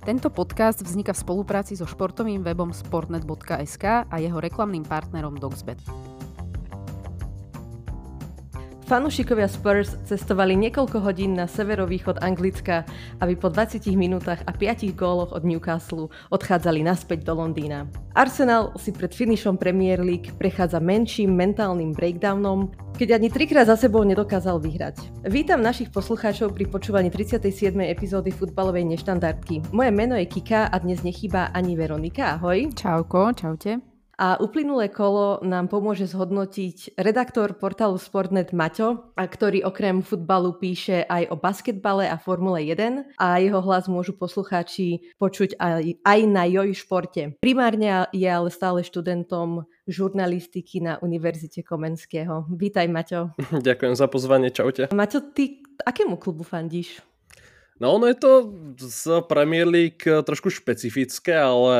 Tento podcast vzniká v spolupráci so športovým webom sportnet.sk a jeho reklamným partnerom Dogsbet. Fanúšikovia Spurs cestovali niekoľko hodín na severovýchod Anglicka, aby po 20 minútach a 5 góloch od Newcastle odchádzali naspäť do Londýna. Arsenal si pred finišom Premier League prechádza menším mentálnym breakdownom, keď ani trikrát za sebou nedokázal vyhrať. Vítam našich poslucháčov pri počúvaní 37. epizódy futbalovej neštandardky. Moje meno je Kika a dnes nechýba ani Veronika. Ahoj. Čauko, čaute. A uplynulé kolo nám pomôže zhodnotiť redaktor portálu Sportnet Maťo, a ktorý okrem futbalu píše aj o basketbale a Formule 1 a jeho hlas môžu poslucháči počuť aj, aj na Joj športe. Primárne je ale stále študentom žurnalistiky na Univerzite Komenského. Vítaj Maťo. Ďakujem za pozvanie, čaute. Maťo, ty akému klubu fandíš? No ono je to z Premier League eh, trošku špecifické, ale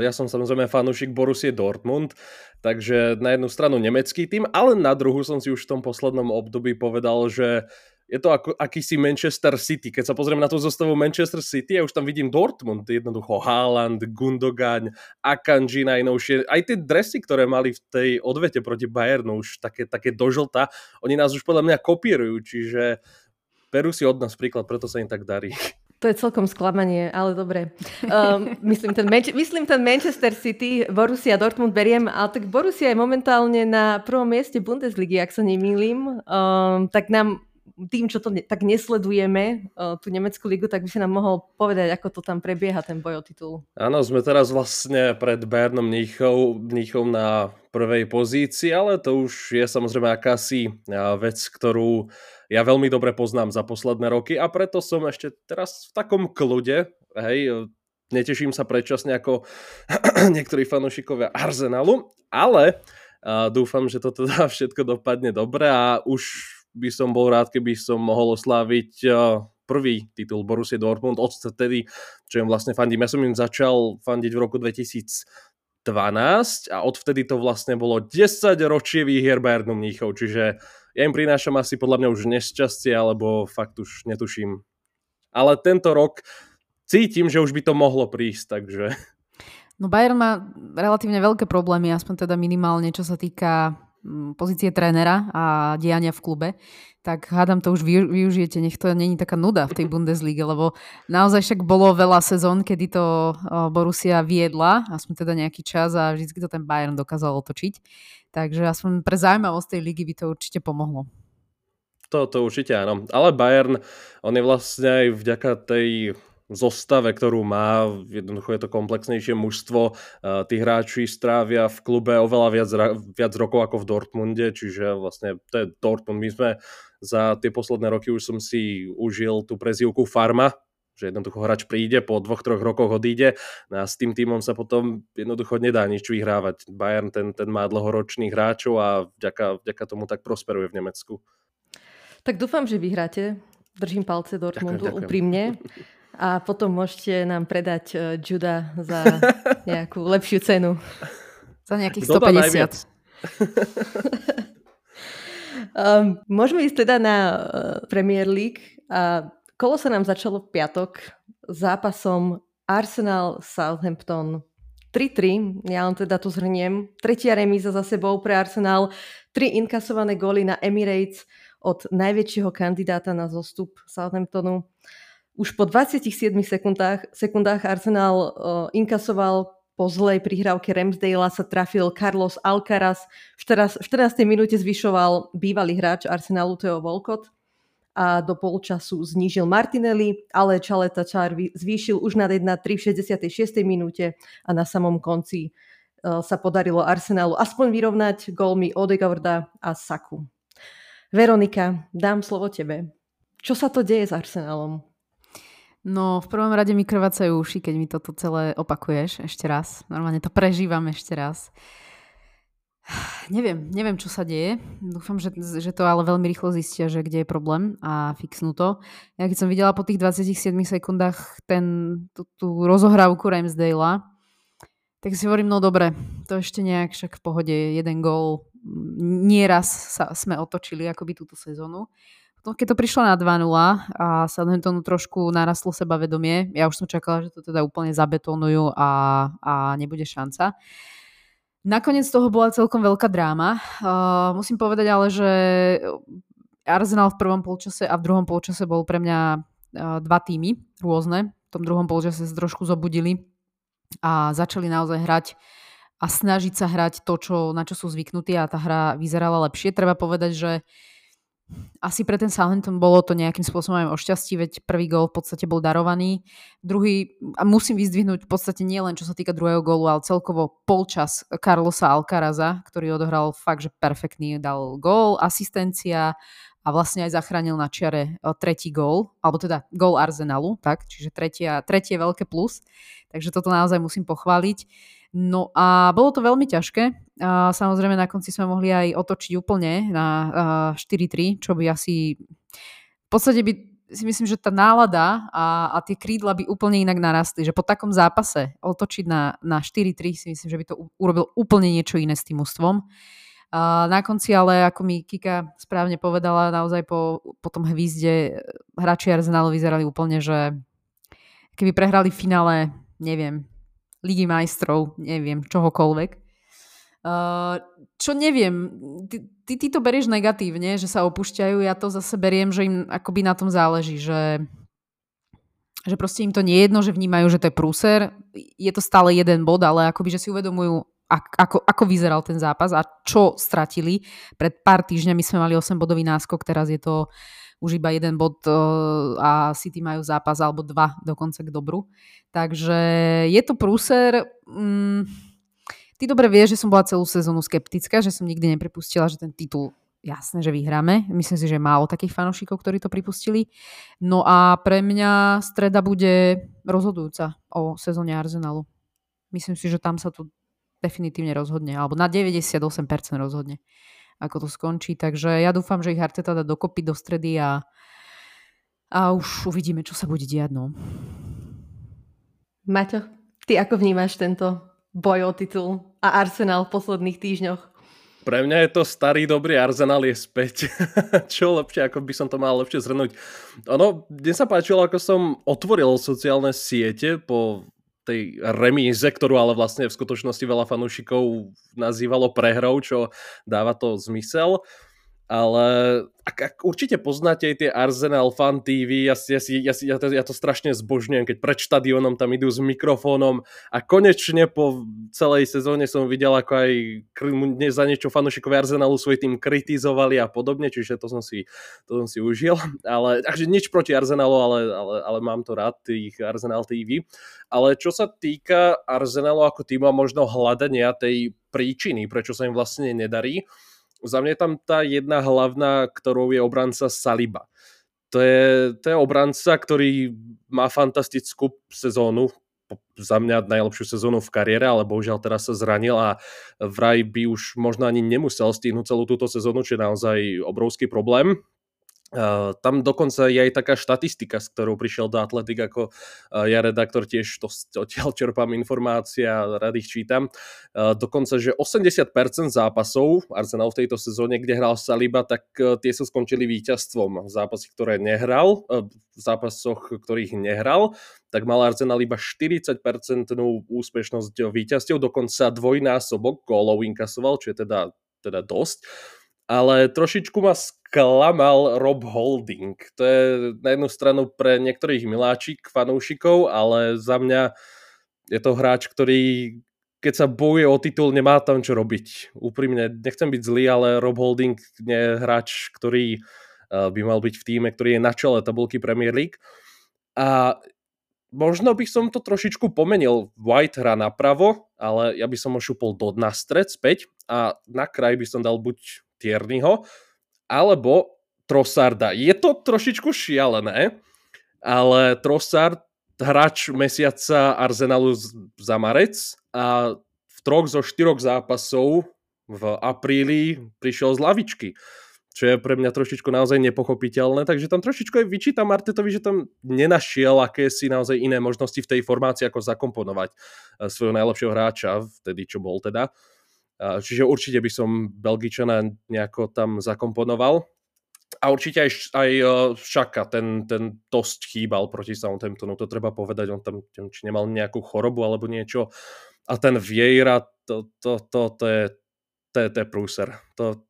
ja som samozrejme fanúšik Borussie Dortmund, takže na jednu stranu nemecký tým, ale na druhú som si už v tom poslednom období povedal, že je to ako akýsi Manchester City. Keď sa pozriem na tú zostavu Manchester City, ja už tam vidím Dortmund, jednoducho Haaland, Gundogan, Akanji najnovšie. Aj tie dresy, ktoré mali v tej odvete proti Bayernu, už také, také dožlta, oni nás už podľa mňa kopírujú, čiže berú si od nás príklad, preto sa im tak darí. To je celkom sklamanie, ale dobre. Um, myslím, ten Manche- myslím ten Manchester City, Borussia Dortmund beriem, ale tak Borussia je momentálne na prvom mieste Bundesligy, ak sa nemýlim. Um, tak nám tým, čo to ne- tak nesledujeme, uh, tú nemeckú ligu, tak by si nám mohol povedať, ako to tam prebieha, ten boj o titul. Áno, sme teraz vlastne pred Bernom Mníchov, Mníchov na prvej pozícii, ale to už je samozrejme akási vec, ktorú ja veľmi dobre poznám za posledné roky a preto som ešte teraz v takom kľude, hej, neteším sa predčasne ako niektorí fanúšikovia Arsenalu, ale uh, dúfam, že to teda všetko dopadne dobre a už by som bol rád, keby som mohol osláviť prvý titul Borussia Dortmund od vtedy, čo im vlastne fandím. Ja som im začal fandiť v roku 2012 a odvtedy to vlastne bolo 10 ročie výhier Bayernu Mníchov, čiže ja im prinášam asi podľa mňa už nešťastie, alebo fakt už netuším. Ale tento rok cítim, že už by to mohlo prísť, takže... No Bayern má relatívne veľké problémy, aspoň teda minimálne, čo sa týka pozície trénera a diania v klube, tak hádam to už využijete, nech to není taká nuda v tej Bundesliga, lebo naozaj však bolo veľa sezón, kedy to Borussia viedla, aspoň teda nejaký čas a vždy to ten Bayern dokázal otočiť. Takže aspoň pre zaujímavosť tej ligy by to určite pomohlo. To, to určite áno. Ale Bayern, on je vlastne aj vďaka tej zostave, ktorú má. Jednoducho je to komplexnejšie mužstvo. Tí hráči strávia v klube oveľa viac, viac rokov ako v Dortmunde, čiže vlastne to je Dortmund. My sme za tie posledné roky už som si užil tú prezývku Farma, že jednoducho hráč príde, po dvoch, troch rokoch odíde a s tým týmom sa potom jednoducho nedá nič vyhrávať. Bayern ten, ten má dlhoročných hráčov a vďaka, vďaka tomu tak prosperuje v Nemecku. Tak dúfam, že vyhráte. Držím palce Dortmundu ďakujem, ďakujem. úprimne. A potom môžete nám predať uh, Juda za nejakú lepšiu cenu. Za nejakých 150. um, môžeme ísť teda na uh, Premier League. A kolo sa nám začalo v piatok zápasom Arsenal Southampton 3-3, ja len teda tu zhrniem. Tretia remíza za sebou pre Arsenal, tri inkasované góly na Emirates od najväčšieho kandidáta na zostup Southamptonu. Už po 27 sekundách, sekundách Arsenal uh, inkasoval po zlej prihrávke Ramsdale sa trafil Carlos Alcaraz. V 14, v 14. minúte zvyšoval bývalý hráč Arsenalu Theo Volkot a do polčasu znížil Martinelli, ale Čaleta Čár zvýšil už na 1-3 v 66. minúte a na samom konci uh, sa podarilo Arsenalu aspoň vyrovnať golmi Odegaarda a Saku. Veronika, dám slovo tebe. Čo sa to deje s Arsenalom? No, v prvom rade mi krvácajú uši, keď mi toto celé opakuješ ešte raz. Normálne to prežívam ešte raz. Neviem, neviem, čo sa deje. Dúfam, že, že to ale veľmi rýchlo zistia, že kde je problém a fixnú to. Ja keď som videla po tých 27 sekundách ten, tú, tú rozohrávku Ramsdale, tak si hovorím, no dobre, to ešte nejak však v pohode, jeden gól. Nieraz sa sme otočili akoby túto sezónu keď to prišlo na 2-0 a Southamptonu trošku narastlo sebavedomie, ja už som čakala, že to teda úplne zabetonujú a, a nebude šanca. Nakoniec toho bola celkom veľká dráma. Uh, musím povedať ale, že Arsenal v prvom polčase a v druhom polčase bol pre mňa uh, dva týmy rôzne. V tom druhom polčase sa trošku zobudili a začali naozaj hrať a snažiť sa hrať to, čo, na čo sú zvyknutí a tá hra vyzerala lepšie. Treba povedať, že asi pre ten Southampton bolo to nejakým spôsobom aj o šťastí, veď prvý gól v podstate bol darovaný. Druhý, a musím vyzdvihnúť v podstate nie len čo sa týka druhého gólu, ale celkovo polčas Carlosa Alcaraza, ktorý odohral fakt, že perfektný, dal gól, asistencia a vlastne aj zachránil na čiare e, tretí gól, alebo teda gól Arsenalu, tak, čiže tretia, tretie veľké plus. Takže toto naozaj musím pochváliť. No a bolo to veľmi ťažké. A samozrejme na konci sme mohli aj otočiť úplne na 4-3, čo by asi v podstate by si myslím, že tá nálada a, a tie krídla by úplne inak narastli. Že po takom zápase otočiť na, na 4-3 si myslím, že by to urobil úplne niečo iné s tým ústvom. A na konci ale, ako mi Kika správne povedala, naozaj po, po tom hvízde hráči Arsenalu vyzerali úplne, že keby prehrali finále, neviem, Ligy majstrov, neviem, čohokoľvek. Uh, čo neviem, ty, ty, ty to berieš negatívne, že sa opúšťajú, ja to zase beriem, že im akoby na tom záleží, že, že proste im to nie je jedno, že vnímajú, že to je prúser, je to stále jeden bod, ale akoby, že si uvedomujú, ako, ako vyzeral ten zápas a čo stratili. Pred pár týždňami sme mali 8-bodový náskok, teraz je to už iba jeden bod a City majú zápas alebo dva dokonca k dobru. Takže je to prúser. Mm, ty dobre vieš, že som bola celú sezónu skeptická, že som nikdy nepripustila, že ten titul jasné, že vyhráme. Myslím si, že málo takých fanúšikov, ktorí to pripustili. No a pre mňa streda bude rozhodujúca o sezóne Arsenalu. Myslím si, že tam sa tu definitívne rozhodne, alebo na 98% rozhodne ako to skončí. Takže ja dúfam, že ich Arteta dá dokopy do stredy a, a už uvidíme, čo sa bude diať. No. Maťo, ty ako vnímaš tento boj o titul a Arsenal v posledných týždňoch? Pre mňa je to starý dobrý Arsenal je späť. Čo lepšie, ako by som to mal lepšie zhrnúť. Ono, mne sa páčilo, ako som otvoril sociálne siete po tej remíze, ktorú ale vlastne v skutočnosti veľa fanúšikov nazývalo prehrou, čo dáva to zmysel ale ak, ak určite poznáte aj tie Arsenal Fan TV, ja, ja, ja, ja, to, ja to strašne zbožňujem, keď pred štadiónom tam idú s mikrofónom a konečne po celej sezóne som videl, ako aj za niečo fanúšikové Arsenalu svoj tým kritizovali a podobne, čiže to som si, to som si užil, ale takže nič proti Arsenalu, ale, ale, ale mám to rád, tých Arsenal TV. Ale čo sa týka Arsenalu ako týmu a možno hľadania tej príčiny, prečo sa im vlastne nedarí, za mňa je tam tá jedna hlavná, ktorou je obranca Saliba. To je, to je obranca, ktorý má fantastickú sezónu, za mňa najlepšiu sezónu v kariére, ale bohužiaľ teraz sa zranil a vraj by už možno ani nemusel stihnúť celú túto sezónu, čo je naozaj obrovský problém. Tam dokonca je aj taká štatistika, s ktorou prišiel do Atletik, ako uh, ja redaktor tiež to odtiaľ čerpám informácie a rád ich čítam. Uh, dokonca, že 80% zápasov Arsenal v tejto sezóne, kde hral Saliba, tak tie sa skončili víťazstvom. Zápasy, ktoré nehral, v zápasoch, ktorých nehral, tak mal Arsenal iba 40% úspešnosť víťazstiev, dokonca dvojnásobok gólov inkasoval, čo je teda, teda dosť ale trošičku ma sklamal Rob Holding. To je na jednu stranu pre niektorých miláčik, fanúšikov, ale za mňa je to hráč, ktorý keď sa bojuje o titul, nemá tam čo robiť. Úprimne, nechcem byť zlý, ale Rob Holding je hráč, ktorý eh, by mal byť v týme, ktorý je na čele tabulky Premier League. A možno by som to trošičku pomenil. White hra napravo, ale ja by som ho šupol do na stred späť a na kraj by som dal buď Tierneyho, alebo Trossarda. Je to trošičku šialené, ale Trossard, hráč mesiaca Arsenalu za marec a v troch zo štyroch zápasov v apríli prišiel z lavičky čo je pre mňa trošičku naozaj nepochopiteľné, takže tam trošičku aj vyčítam Artetovi, že tam nenašiel aké si naozaj iné možnosti v tej formácii, ako zakomponovať eh, svojho najlepšieho hráča, vtedy čo bol teda. Čiže určite by som Belgičana nejako tam zakomponoval. a určite aj, aj Šaka, ten, ten dosť chýbal proti Southamptonu, to treba povedať, on tam či nemal nejakú chorobu alebo niečo. A ten Vieira, to, to, to, to, je, to, je, to je prúser. To,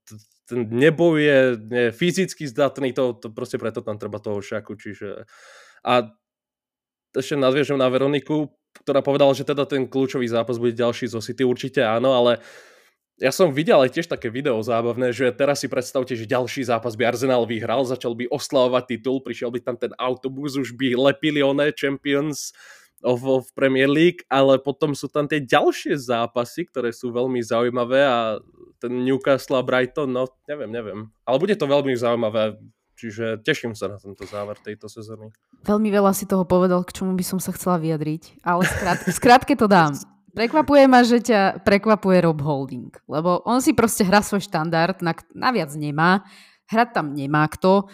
ten nebojuje, je fyzicky zdatný, to, to proste preto tam treba toho Šaku, čiže... A ešte nadviežem na Veroniku, ktorá povedala, že teda ten kľúčový zápas bude ďalší zo City, určite áno, ale ja som videl aj tiež také video zábavné, že teraz si predstavte, že ďalší zápas by Arsenal vyhral, začal by oslavovať titul, prišiel by tam ten autobus, už by lepili oné Champions of, of Premier League, ale potom sú tam tie ďalšie zápasy, ktoré sú veľmi zaujímavé a ten Newcastle a Brighton, no neviem, neviem. Ale bude to veľmi zaujímavé, čiže teším sa na tento záver tejto sezóny. Veľmi veľa si toho povedal, k čomu by som sa chcela vyjadriť, ale skrát, skrátke to dám. Prekvapuje ma, že ťa prekvapuje Rob Holding, lebo on si proste hrá svoj štandard, na, naviac nemá, hrať tam nemá kto,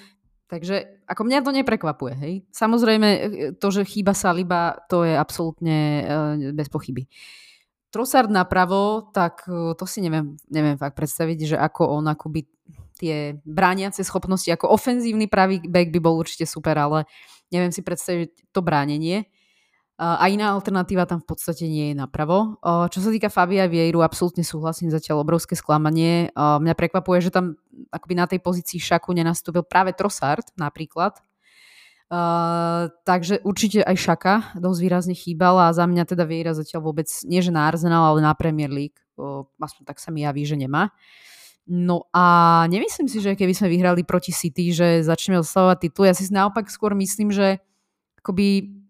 takže ako mňa to neprekvapuje, hej. Samozrejme, to, že chýba sa Liba, to je absolútne e, bez pochyby. Trossard napravo, tak e, to si neviem, neviem fakt predstaviť, že ako on akoby tie brániace schopnosti, ako ofenzívny pravý back by bol určite super, ale neviem si predstaviť to bránenie. A iná alternatíva tam v podstate nie je napravo. Čo sa týka Fabia Vieiru, absolútne súhlasím, zatiaľ obrovské sklamanie. Mňa prekvapuje, že tam akoby na tej pozícii šaku nenastúpil práve Trossard napríklad. Takže určite aj Šaka dosť výrazne chýbala a za mňa teda Vieira zatiaľ vôbec nie že na Arsenal, ale na Premier League. Aspoň tak sa mi javí, že nemá. No a nemyslím si, že keby sme vyhrali proti City, že začneme oslavovať titul. Ja si naopak skôr myslím, že akoby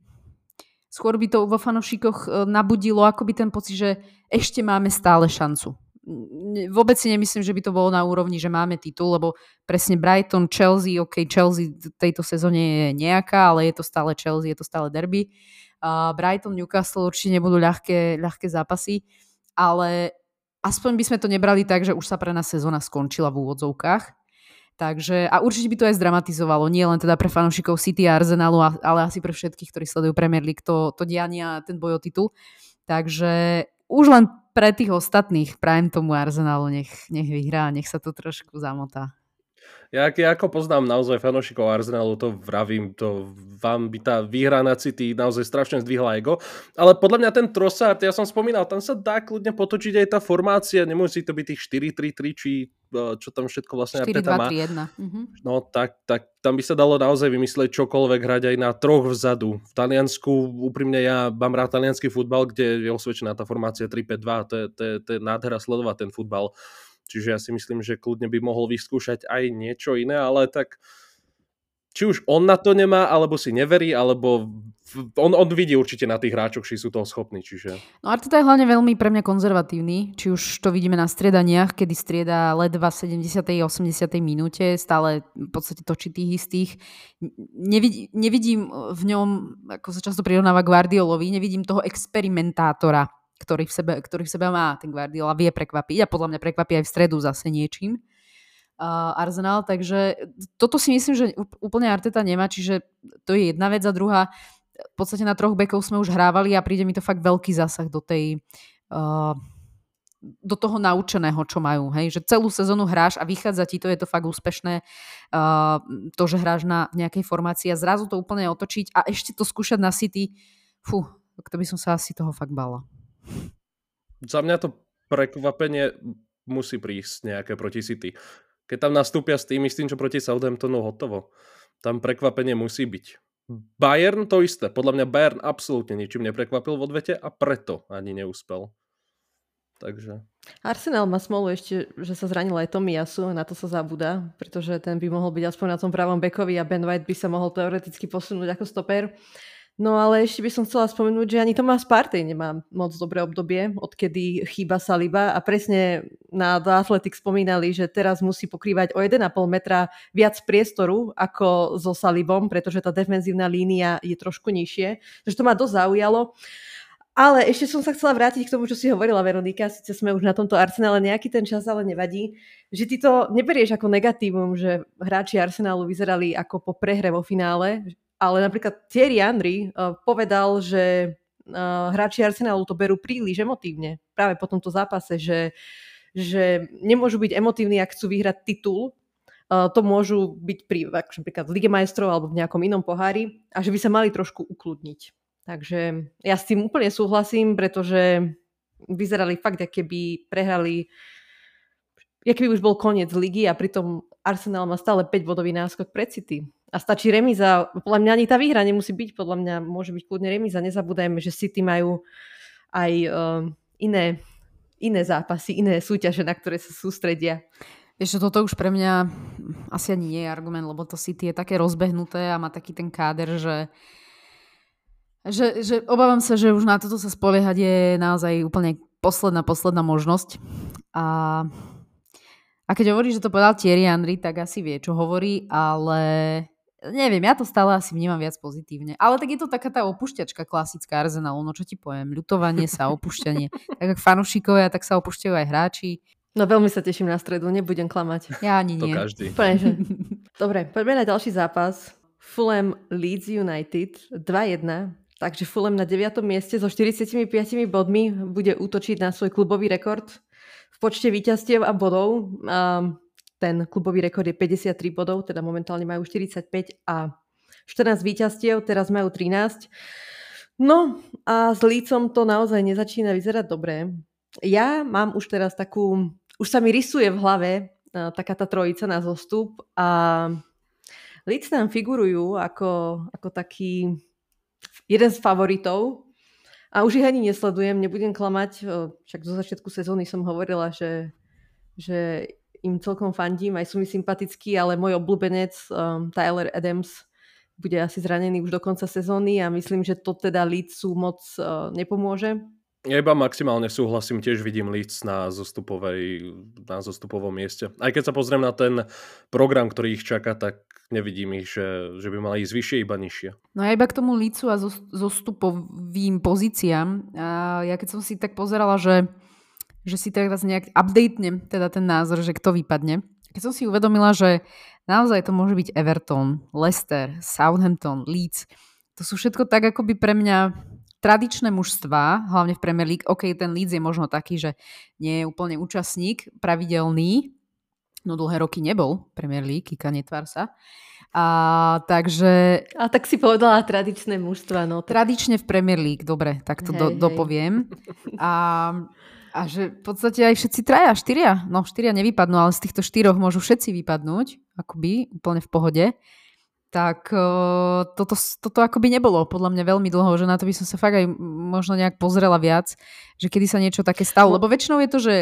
skôr by to vo fanošikoch e, nabudilo akoby ten pocit, že ešte máme stále šancu. Vôbec si nemyslím, že by to bolo na úrovni, že máme titul, lebo presne Brighton, Chelsea, ok, Chelsea v tejto sezóne je nejaká, ale je to stále Chelsea, je to stále derby. Uh, Brighton, Newcastle určite nebudú ľahké, ľahké zápasy, ale aspoň by sme to nebrali tak, že už sa pre nás sezóna skončila v úvodzovkách Takže, a určite by to aj zdramatizovalo, nie len teda pre fanúšikov City a Arsenalu, ale asi pre všetkých, ktorí sledujú Premier League, to, to dianie a ten boj o titul. Takže už len pre tých ostatných prajem tomu Arsenalu, nech, nech vyhrá, nech sa to trošku zamotá. Ja, ja ako poznám naozaj fanošikov Arsenalu, to vravím, to vám by tá výhra na City naozaj strašne zdvihla ego. Ale podľa mňa ten Trossard, ja som spomínal, tam sa dá kľudne potočiť aj tá formácia, nemusí to byť tých 4-3-3, či e, čo tam všetko vlastne 4, Arteta 2, má. 3, 1. Uh-huh. No tak, tak tam by sa dalo naozaj vymyslieť čokoľvek hrať aj na troch vzadu. V Taliansku, úprimne ja mám rád talianský futbal, kde je osvedčená tá formácia 3-5-2, to je, to je, to je nádhera sledovať ten futbal. Čiže ja si myslím, že kľudne by mohol vyskúšať aj niečo iné, ale tak či už on na to nemá, alebo si neverí, alebo on, on vidí určite na tých hráčoch, či sú toho schopní. Čiže... No Arteta je hlavne veľmi pre mňa konzervatívny, či už to vidíme na striedaniach, kedy strieda ledva v 70. 80. minúte, stále v podstate točí tých istých. Nevidí, nevidím v ňom, ako sa často prirovnáva Guardiolovi, nevidím toho experimentátora, ktorý v sebe, ktorý v sebe má ten Guardiola, vie prekvapiť a podľa mňa prekvapí aj v stredu zase niečím. Uh, Arsenal, takže toto si myslím, že úplne Arteta nemá, čiže to je jedna vec a druhá, v podstate na troch bekov sme už hrávali a príde mi to fakt veľký zásah do tej uh, do toho naučeného, čo majú. Hej? Že celú sezónu hráš a vychádza ti to, je to fakt úspešné, uh, to, že hráš na nejakej formácii a zrazu to úplne otočiť a ešte to skúšať na City, fú, to by som sa asi toho fakt bala. Za mňa to prekvapenie musí prísť nejaké proti City. Keď tam nastúpia s tým istým, čo proti Southamptonu hotovo. Tam prekvapenie musí byť. Bayern to isté. Podľa mňa Bayern absolútne ničím neprekvapil v odvete a preto ani neúspel. Takže... Arsenal má smolu ešte, že sa zranil aj Tomiasu, na to sa zabúda, pretože ten by mohol byť aspoň na tom pravom bekovi a Ben White by sa mohol teoreticky posunúť ako stoper. No ale ešte by som chcela spomenúť, že ani Tomás Partey nemá moc dobré obdobie, odkedy chýba Saliba a presne na The Athletic spomínali, že teraz musí pokrývať o 1,5 metra viac priestoru ako so Salibom, pretože tá defenzívna línia je trošku nižšie. Takže to ma dosť zaujalo. Ale ešte som sa chcela vrátiť k tomu, čo si hovorila Veronika, síce sme už na tomto Arsenále nejaký ten čas, ale nevadí, že ty to neberieš ako negatívum, že hráči Arsenálu vyzerali ako po prehre vo finále, ale napríklad Thierry Henry uh, povedal, že uh, hráči Arsenalu to berú príliš emotívne práve po tomto zápase, že, že nemôžu byť emotívni, ak chcú vyhrať titul, to môžu byť pri napríklad v Lige majstrov alebo v nejakom inom pohári a že by sa mali trošku ukludniť. Takže ja s tým úplne súhlasím, pretože vyzerali fakt, aké by prehrali keby už bol koniec ligy a pritom Arsenal má stále 5 bodový náskok pred City. A stačí remiza. Podľa mňa ani tá výhra nemusí byť. Podľa mňa môže byť kľudne remiza. Nezabúdajme, že City majú aj uh, iné, iné zápasy, iné súťaže, na ktoré sa sústredia. Vieš toto už pre mňa asi ani nie je argument, lebo to City je také rozbehnuté a má taký ten káder, že že, že obávam sa, že už na toto sa spoliehať je naozaj úplne posledná, posledná možnosť. A a keď hovorí, že to povedal Thierry Henry, tak asi vie, čo hovorí, ale neviem, ja to stále asi vnímam viac pozitívne. Ale tak je to taká tá opušťačka klasická Arsenalu, no čo ti poviem, ľutovanie sa, opušťanie. tak ako fanúšikovia, tak sa opúšťajú aj hráči. No veľmi sa teším na stredu, nebudem klamať. Ja ani nie. To každý. Dobre, poďme na ďalší zápas. Fulham Leeds United 2-1. Takže Fulham na 9. mieste so 45 bodmi bude útočiť na svoj klubový rekord počte víťazstiev a bodov. A ten klubový rekord je 53 bodov, teda momentálne majú 45 a 14 víťazstiev, teraz majú 13. No a s Lícom to naozaj nezačína vyzerať dobre. Ja mám už teraz takú, už sa mi rysuje v hlave taká tá trojica na zostup a Líc tam figurujú ako, ako taký jeden z favoritov a už ich ani nesledujem, nebudem klamať, však zo začiatku sezóny som hovorila, že, že im celkom fandím, aj sú mi sympatickí, ale môj obľúbenec um, Tyler Adams bude asi zranený už do konca sezóny a myslím, že to teda Leedsu moc uh, nepomôže. Ja iba maximálne súhlasím, tiež vidím Leeds na, zostupovej, na zostupovom mieste. Aj keď sa pozriem na ten program, ktorý ich čaká, tak nevidím ich, že, že by mali ísť vyššie, iba nižšie. No a iba k tomu Leedsu a zostupovým pozíciám. A ja keď som si tak pozerala, že, že si teraz nejak updatenem teda ten názor, že kto vypadne. Keď som si uvedomila, že naozaj to môže byť Everton, Leicester, Southampton, Leeds. To sú všetko tak akoby pre mňa tradičné mužstva, hlavne v Premier League, OK, ten Leeds je možno taký, že nie je úplne účastník pravidelný, no dlhé roky nebol Premier League, Kika, netvár sa. A, takže... A tak si povedala tradičné mužstva. No, tak... Tradične v Premier League, dobre, tak to hej, do, hej. dopoviem. A, a že v podstate aj všetci traja, štyria, no štyria nevypadnú, ale z týchto štyroch môžu všetci vypadnúť, akoby, úplne v pohode tak uh, toto, toto akoby nebolo podľa mňa veľmi dlho, že na to by som sa fakt aj možno nejak pozrela viac, že kedy sa niečo také stalo. No. Lebo väčšinou je to, že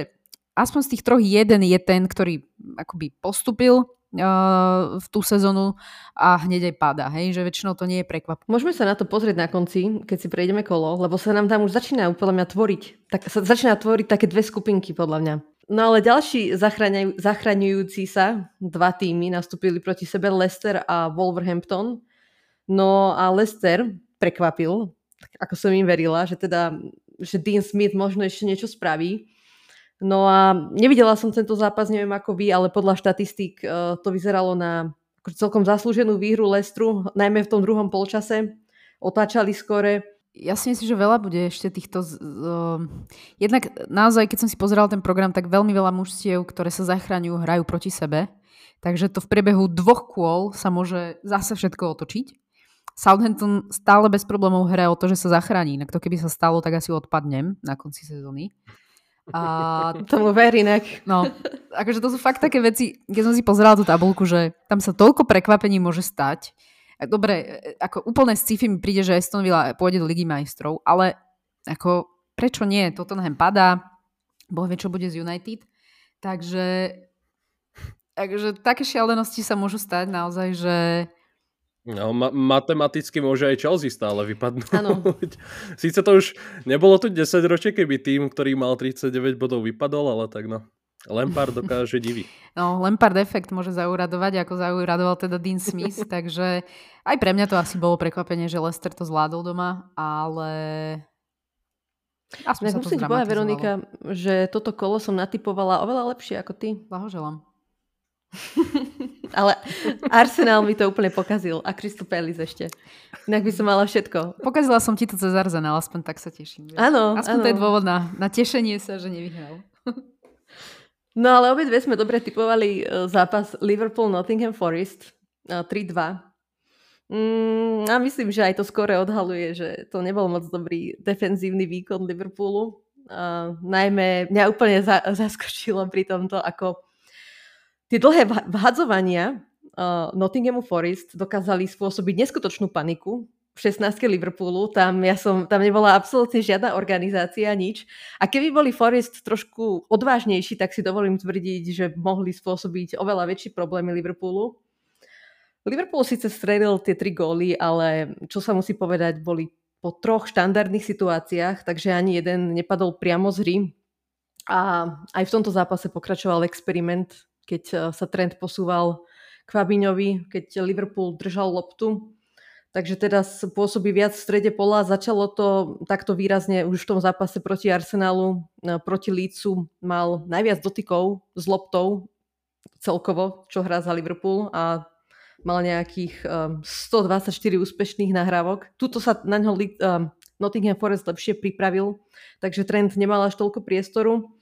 aspoň z tých troch jeden je ten, ktorý akoby postupil v tú sezónu a hneď aj páda, hej, že väčšinou to nie je prekvap. Môžeme sa na to pozrieť na konci, keď si prejdeme kolo, lebo sa nám tam už začínajú podľa mňa tvoriť, tak sa začína tvoriť také dve skupinky podľa mňa. No ale ďalší zachraňujúci sa dva týmy nastúpili proti sebe Leicester a Wolverhampton. No a Leicester prekvapil, ako som im verila, že teda že Dean Smith možno ešte niečo spraví. No a nevidela som tento zápas, neviem ako vy, ale podľa štatistík uh, to vyzeralo na celkom zaslúženú výhru Leicesteru, najmä v tom druhom polčase. Otáčali skore ja si myslím, že veľa bude ešte týchto... Uh, jednak naozaj, keď som si pozeral ten program, tak veľmi veľa mužstiev, ktoré sa zachraňujú, hrajú proti sebe. Takže to v priebehu dvoch kôl sa môže zase všetko otočiť. Southampton stále bez problémov hra o to, že sa zachráni. Inak to keby sa stalo, tak asi odpadnem na konci sezóny. A tomu ver inak. No, akože to sú fakt také veci, keď som si pozerala tú tabulku, že tam sa toľko prekvapení môže stať, Dobre, e, ako úplne sci-fi mi príde, že Aston Villa pôjde do Ligy majstrov, ale ako prečo nie? Tottenham padá, boh vie, čo bude z United. Takže, takže také šialenosti sa môžu stať naozaj, že No, ma- matematicky môže aj Chelsea stále vypadnúť. Ano. Sice to už nebolo tu 10 ročie, keby tým, ktorý mal 39 bodov vypadol, ale tak no. Lampard dokáže divy. No, Lampard efekt môže zauradovať, ako zauradoval teda Dean Smith, takže aj pre mňa to asi bolo prekvapenie, že Lester to zvládol doma, ale Aspoň sa musím ti povedať, Veronika, že toto kolo som natypovala oveľa lepšie ako ty. Blahoželám. Ale Arsenal mi to úplne pokazil a Palace ešte. Inak by som mala všetko. Pokazila som ti to cez Arsenal, aspoň tak sa teším. Áno, Aspoň áno. to je dôvod na, na tešenie sa, že nevyhral. No ale obidve sme dobre typovali e, zápas Liverpool-Nottingham Forest 3-2. E, mm, a myslím, že aj to skore odhaluje, že to nebol moc dobrý defenzívny výkon Liverpoolu. Uh, najmä mňa úplne za, zaskočilo pri tomto, ako tie dlhé vhadzovania uh, Nottinghamu Forest dokázali spôsobiť neskutočnú paniku v 16. Liverpoolu. Tam, ja som, tam nebola absolútne žiadna organizácia, nič. A keby boli Forest trošku odvážnejší, tak si dovolím tvrdiť, že mohli spôsobiť oveľa väčší problémy Liverpoolu. Liverpool síce stredil tie tri góly, ale čo sa musí povedať, boli po troch štandardných situáciách, takže ani jeden nepadol priamo z hry. A aj v tomto zápase pokračoval experiment, keď e, sa trend posúval k Fabiňovi, keď Liverpool držal loptu. Takže teda pôsobí viac v strede pola. Začalo to takto výrazne už v tom zápase proti Arsenalu, e, proti Lícu. Mal najviac dotykov s loptou celkovo, čo hrá za Liverpool a mal nejakých um, 124 úspešných nahrávok. Tuto sa na ňo Nottingham Forest lepšie pripravil, takže trend nemal až toľko priestoru.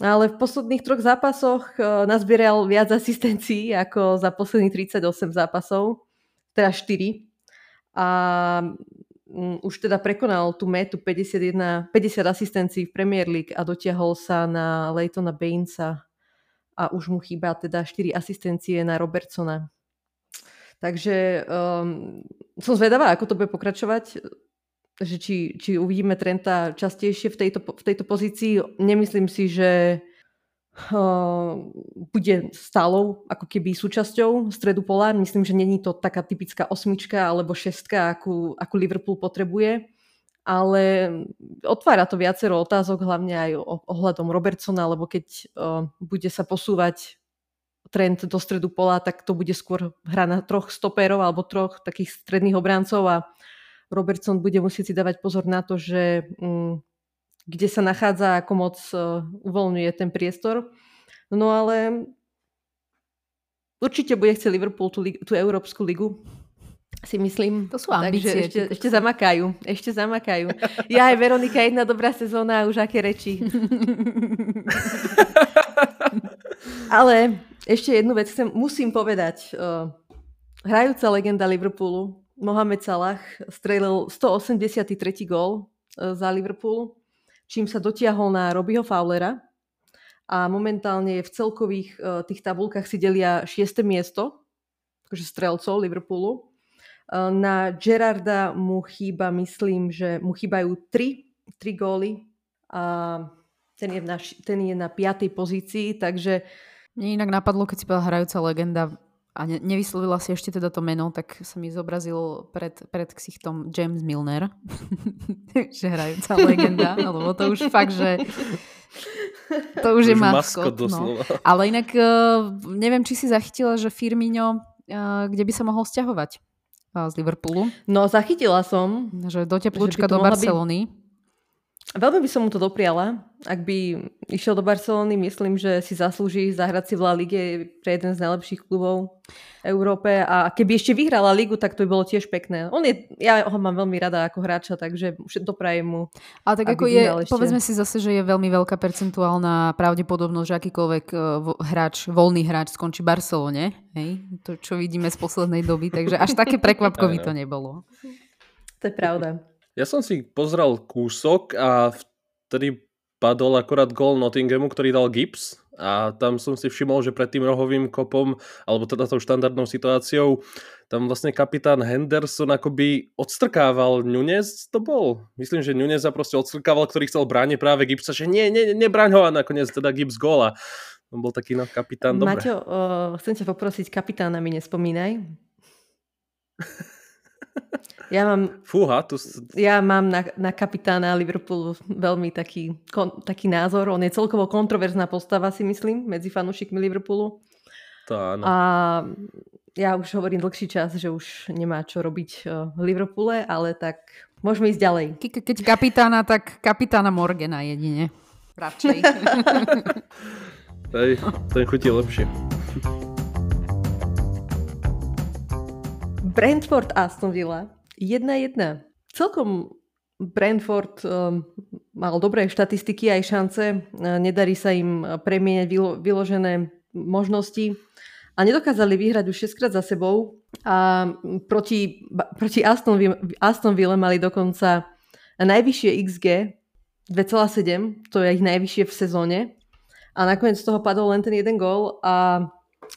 Ale v posledných troch zápasoch uh, nazbieral viac asistencií ako za posledných 38 zápasov, teda 4. A um, už teda prekonal tú metu 51, 50 asistencií v Premier League a dotiahol sa na Leightona Bainesa a už mu chýba teda 4 asistencie na Robertsona. Takže um, som zvedavá, ako to bude pokračovať, že či, či uvidíme Trenta častejšie v tejto, v tejto pozícii. Nemyslím si, že uh, bude stálou ako keby súčasťou stredu pola. Myslím, že není to taká typická osmička alebo šestka, akú, akú Liverpool potrebuje. Ale otvára to viacero otázok, hlavne aj ohľadom Robertsona, lebo keď uh, bude sa posúvať trend do stredu pola, tak to bude skôr hra na troch stopérov alebo troch takých stredných obrancov a Robertson bude musieť si dávať pozor na to, že um, kde sa nachádza, ako moc uh, uvoľňuje ten priestor. No ale určite bude chcieť Liverpool tú, tú Európsku ligu, si myslím. To sú ambície. Takže ešte, ešte zamakajú. Ešte zamakajú. Ja aj Veronika, jedna dobrá sezóna a už aké reči. Ale ešte jednu vec chcem, musím povedať. Uh, hrajúca legenda Liverpoolu, Mohamed Salah, strelil 183. gól uh, za Liverpool, čím sa dotiahol na Robbieho Fowlera a momentálne v celkových uh, tých tabulkách si delia 6. miesto, akože strelcov Liverpoolu. Uh, na Gerarda mu chýba, myslím, že mu chýbajú 3, 3 góly a ten je, na, ten je na 5. pozícii, takže mne inak napadlo, keď si povedala hrajúca legenda a ne, nevyslovila si ešte teda to meno, tak sa mi zobrazil pred, pred ksichtom James Milner, že hrajúca legenda, lebo to už fakt, že to už, je maskot. No. Ale inak uh, neviem, či si zachytila, že Firmino, uh, kde by sa mohol stiahovať uh, z Liverpoolu. No, zachytila som. Že do teplúčka do Barcelony. Byť Veľmi by som mu to dopriala. Ak by išiel do Barcelony, myslím, že si zaslúži zahrať si v La Lige pre jeden z najlepších klubov v Európe a keby ešte vyhrala ligu, tak to by bolo tiež pekné. On je, ja ho mám veľmi rada ako hráča, takže doprajem mu. Ale tak ako je, ešte. povedzme si zase, že je veľmi veľká percentuálna pravdepodobnosť, že akýkoľvek e, hráč, voľný hráč skončí v Barcelone. Hej? To, čo vidíme z poslednej doby, takže až také prekvapkový to nebolo. To je pravda. Ja som si pozrel kúsok a vtedy padol akorát gol Nottinghamu, ktorý dal Gibbs a tam som si všimol, že pred tým rohovým kopom, alebo teda tou štandardnou situáciou, tam vlastne kapitán Henderson akoby odstrkával Nunez, to bol. Myslím, že Nuneza proste odstrkával, ktorý chcel brániť práve Gibbsa, že nie, nie, nebraň ho a nakoniec teda Gibbs góla. On bol taký no, kapitán, dobre. Maťo, uh, chcem ťa poprosiť, kapitána mi nespomínaj. Ja mám, Fúha, tu... ja mám na, na kapitána Liverpoolu veľmi taký, kon, taký názor. On je celkovo kontroverzná postava, si myslím, medzi fanúšikmi Liverpoolu. To áno. A ja už hovorím dlhší čas, že už nemá čo robiť eh, v Liverpoole, ale tak môžeme ísť ďalej. Ke, keď kapitána, tak kapitána Morgana jedine. Radšej. Hej, ten chutí lepšie. Brentford Aston Villa. 1-1. Celkom Brentford um, mal dobré štatistiky aj šance, nedarí sa im premieňať vylo, vyložené možnosti. A nedokázali vyhrať už 6 krát za sebou. A proti, proti Aston, Aston Ville mali dokonca najvyššie XG 2,7, to je ich najvyššie v sezóne. A nakoniec z toho padol len ten jeden gól. A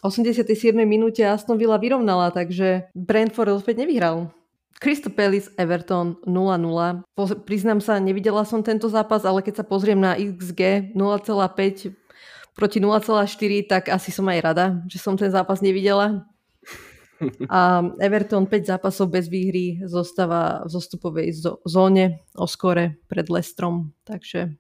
87. minúte Aston Villa vyrovnala, takže Brentford opäť nevyhral. Crystal Palace Everton 0-0. Priznám sa, nevidela som tento zápas, ale keď sa pozriem na XG 0,5 proti 0,4, tak asi som aj rada, že som ten zápas nevidela. A Everton 5 zápasov bez výhry zostáva v zostupovej zóne o skore pred Lestrom. Takže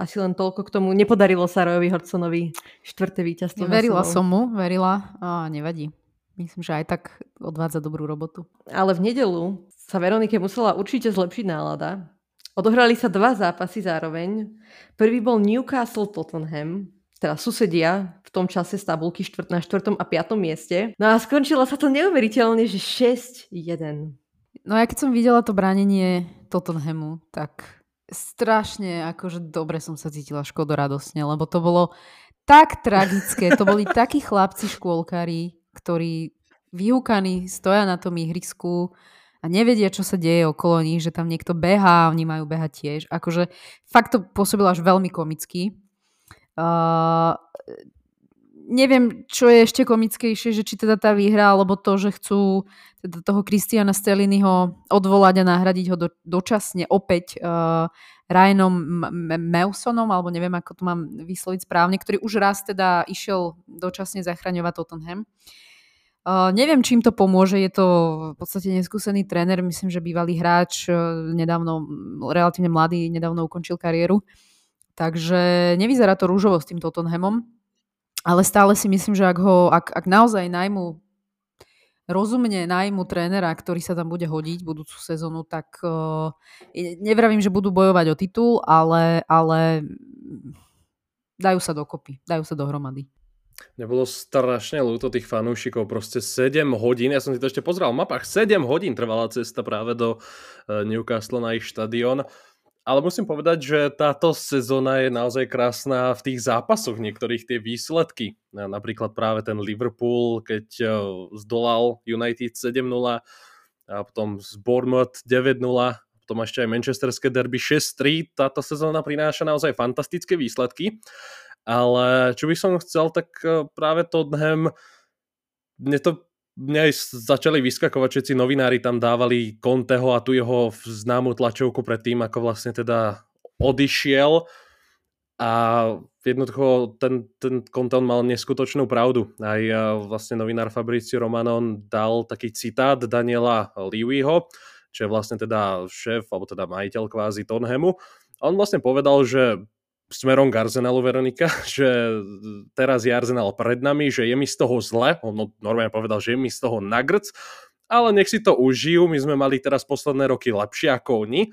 asi len toľko k tomu. Nepodarilo sa Rojovi Hodsonovi štvrté víťazstvo. Verila som mu, verila a nevadí. Myslím, že aj tak odvádza dobrú robotu. Ale v nedelu sa Veronike musela určite zlepšiť nálada. Odohrali sa dva zápasy zároveň. Prvý bol Newcastle Tottenham, teda susedia v tom čase z tabulky na 4. a 5. mieste. No a skončilo sa to neuveriteľne, že 6-1. No ja keď som videla to bránenie Tottenhamu, tak strašne akože dobre som sa cítila škodoradosne, lebo to bolo tak tragické. To boli takí chlapci škôlkári, ktorí vyhúkaní stoja na tom ihrisku a nevedia, čo sa deje okolo nich, že tam niekto behá a oni majú behať tiež. Akože fakt to pôsobilo až veľmi komicky. Uh, neviem, čo je ešte komickejšie, že či teda tá výhra, alebo to, že chcú teda toho Kristiana Steliniho odvolať a nahradiť ho do, dočasne opäť uh, Ryanom Meusonom, alebo neviem, ako to mám vysloviť správne, ktorý už raz teda išiel dočasne zachraňovať Tottenham. Uh, neviem, čím to pomôže, je to v podstate neskúsený tréner, myslím, že bývalý hráč, uh, nedávno, relatívne mladý, nedávno ukončil kariéru. Takže nevyzerá to rúžovo s tým Tottenhamom, ale stále si myslím, že ak, ho, ak, ak naozaj najmu rozumne nájmu trénera, ktorý sa tam bude hodiť budúcu sezónu, tak uh, nevravím, že budú bojovať o titul, ale, ale dajú sa dokopy, dajú sa dohromady. Mne bolo strašne ľúto tých fanúšikov, proste 7 hodín, ja som si to ešte pozrel v mapách, 7 hodín trvala cesta práve do uh, Newcastle na ich štadión. Ale musím povedať, že táto sezóna je naozaj krásna v tých zápasoch, niektorých tie výsledky. Napríklad práve ten Liverpool, keď e, zdolal United 7-0 a potom z Bournemouth 9-0 potom ešte aj Manchesterské derby 6-3. Táto sezóna prináša naozaj fantastické výsledky. Ale čo by som chcel, tak e, práve Tottenham mne to mne začali vyskakovať všetci novinári, tam dávali Conteho a tu jeho známu tlačovku pred tým, ako vlastne teda odišiel a jednoducho ten, ten Conte mal neskutočnú pravdu. Aj vlastne novinár Fabrizio Romanon dal taký citát Daniela Liwiho, čo je vlastne teda šéf, alebo teda majiteľ kvázi Tonhamu. A on vlastne povedal, že smerom k Arsenalu Veronika, že teraz je Arsenal pred nami, že je mi z toho zle, on normálne povedal, že je mi z toho nagrc, ale nech si to užijú, my sme mali teraz posledné roky lepšie ako oni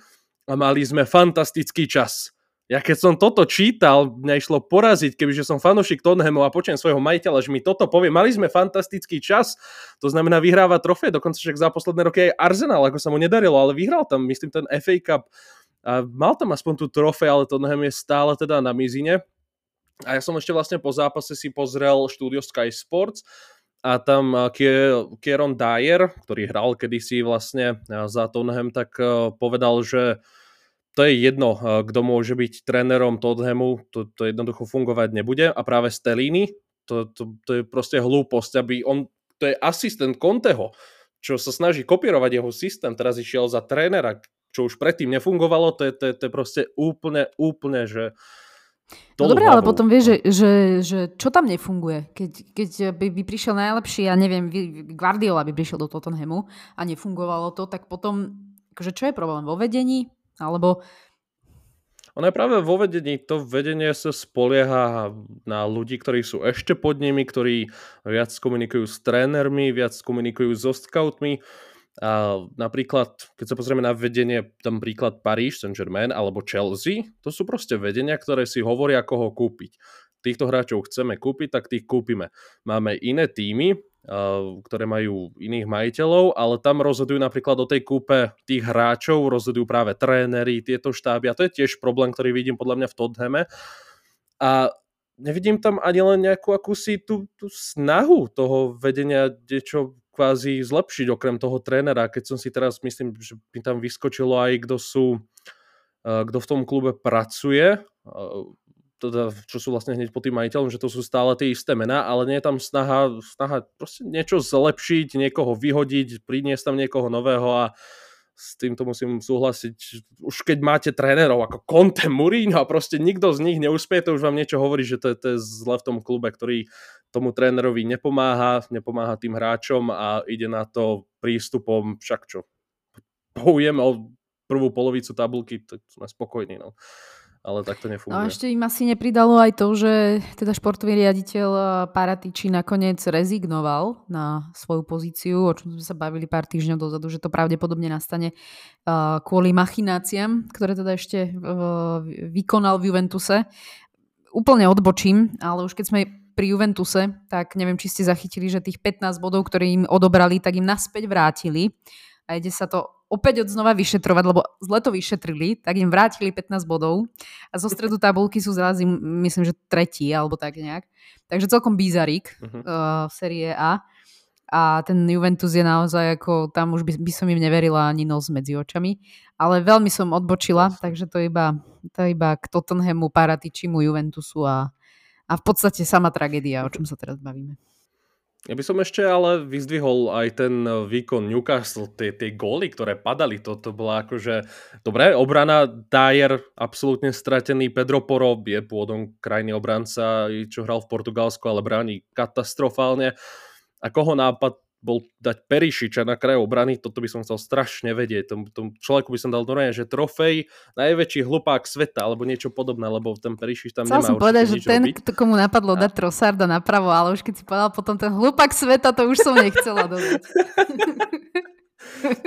a mali sme fantastický čas. Ja keď som toto čítal, mňa išlo poraziť, kebyže som fanúšik Tottenhamu a počujem svojho majiteľa, že mi toto povie, mali sme fantastický čas, to znamená vyhráva trofej, dokonca však za posledné roky aj Arsenal, ako sa mu nedarilo, ale vyhral tam, myslím, ten FA Cup, a mal tam aspoň tú trofej, ale Tottenham je stále teda na mizine. A ja som ešte vlastne po zápase si pozrel štúdio Sky Sports a tam Kieron Dyer, ktorý hral kedysi vlastne za Tottenham, tak povedal, že to je jedno, kto môže byť trénerom Tottenhamu, to, to jednoducho fungovať nebude a práve Stelini, to, to, to je proste hlúposť, aby on, to je asistent Conteho, čo sa snaží kopírovať jeho systém, teraz išiel za trénera, čo už predtým nefungovalo, to je, to je, to je proste úplne, úplne, že No dobre, ale potom vieš, že, že, že čo tam nefunguje? Keď, keď by, by prišiel najlepší, ja neviem, Guardiola by prišiel do Tottenhamu a nefungovalo to, tak potom, akože čo je problém? Vo vedení? Alebo... Ono je práve vo vedení. To vedenie sa spolieha na ľudí, ktorí sú ešte pod nimi, ktorí viac komunikujú s trénermi, viac komunikujú so scoutmi a napríklad, keď sa pozrieme na vedenie, tam príklad Paríž, Saint-Germain alebo Chelsea, to sú proste vedenia, ktoré si hovoria, koho kúpiť. Týchto hráčov chceme kúpiť, tak tých kúpime. Máme iné týmy, ktoré majú iných majiteľov, ale tam rozhodujú napríklad o tej kúpe tých hráčov, rozhodujú práve tréneri, tieto štáby a to je tiež problém, ktorý vidím podľa mňa v Tottenhame. A nevidím tam ani len nejakú akúsi tú, tú snahu toho vedenia niečo kvázi zlepšiť okrem toho trénera. Keď som si teraz, myslím, že by tam vyskočilo aj kto sú, kto v tom klube pracuje, teda, čo sú vlastne hneď pod tým majiteľom, že to sú stále tie isté mená, ale nie je tam snaha, snaha proste niečo zlepšiť, niekoho vyhodiť, priniesť tam niekoho nového a s týmto musím súhlasiť. Už keď máte trénerov ako Conte, Mourinho a proste nikto z nich neúspie, to už vám niečo hovorí, že to je, to je zle v tom klube, ktorý tomu trénerovi nepomáha, nepomáha tým hráčom a ide na to prístupom však čo. Bohujem o prvú polovicu tabulky, tak sme spokojní. No ale tak to nefunguje. No ešte im asi nepridalo aj to, že teda športový riaditeľ eh, Paratiči nakoniec rezignoval na svoju pozíciu, o čom sme sa bavili pár týždňov dozadu, že to pravdepodobne nastane uh, kvôli machináciám, ktoré teda ešte uh, vykonal v Juventuse. Úplne odbočím, ale už keď sme pri Juventuse, tak neviem, či ste zachytili, že tých 15 bodov, ktoré im odobrali, tak im naspäť vrátili a ide sa to opäť od znova vyšetrovať, lebo zle to vyšetrili, tak im vrátili 15 bodov a zo stredu tabulky sú zrazu, myslím, že tretí alebo tak nejak. Takže celkom bizarik uh-huh. uh, v série A. A ten Juventus je naozaj ako, tam už by, by som im neverila ani nos medzi očami. Ale veľmi som odbočila, takže to iba, to iba k Tottenhamu, Paratičimu, Juventusu a, a v podstate sama tragédia, o čom sa teraz bavíme. Ja by som ešte ale vyzdvihol aj ten výkon Newcastle, tie, tie góly, ktoré padali, to, to bola akože, dobré, obrana Dyer absolútne stratený, Pedro Poro je pôvodom krajný obranca, čo hral v Portugalsku, ale bráni katastrofálne. A koho nápad bol dať Perišiča na kraj obrany, toto by som chcel strašne vedieť. Tom, tom človeku by som dal normálne, že trofej, najväčší hlupák sveta, alebo niečo podobné, lebo ten Perišič tam Chcel nemá som povedať, že ten, robiť. komu napadlo a... dať Trosarda napravo, ale už keď si povedal potom ten hlupák sveta, to už som nechcela dodať.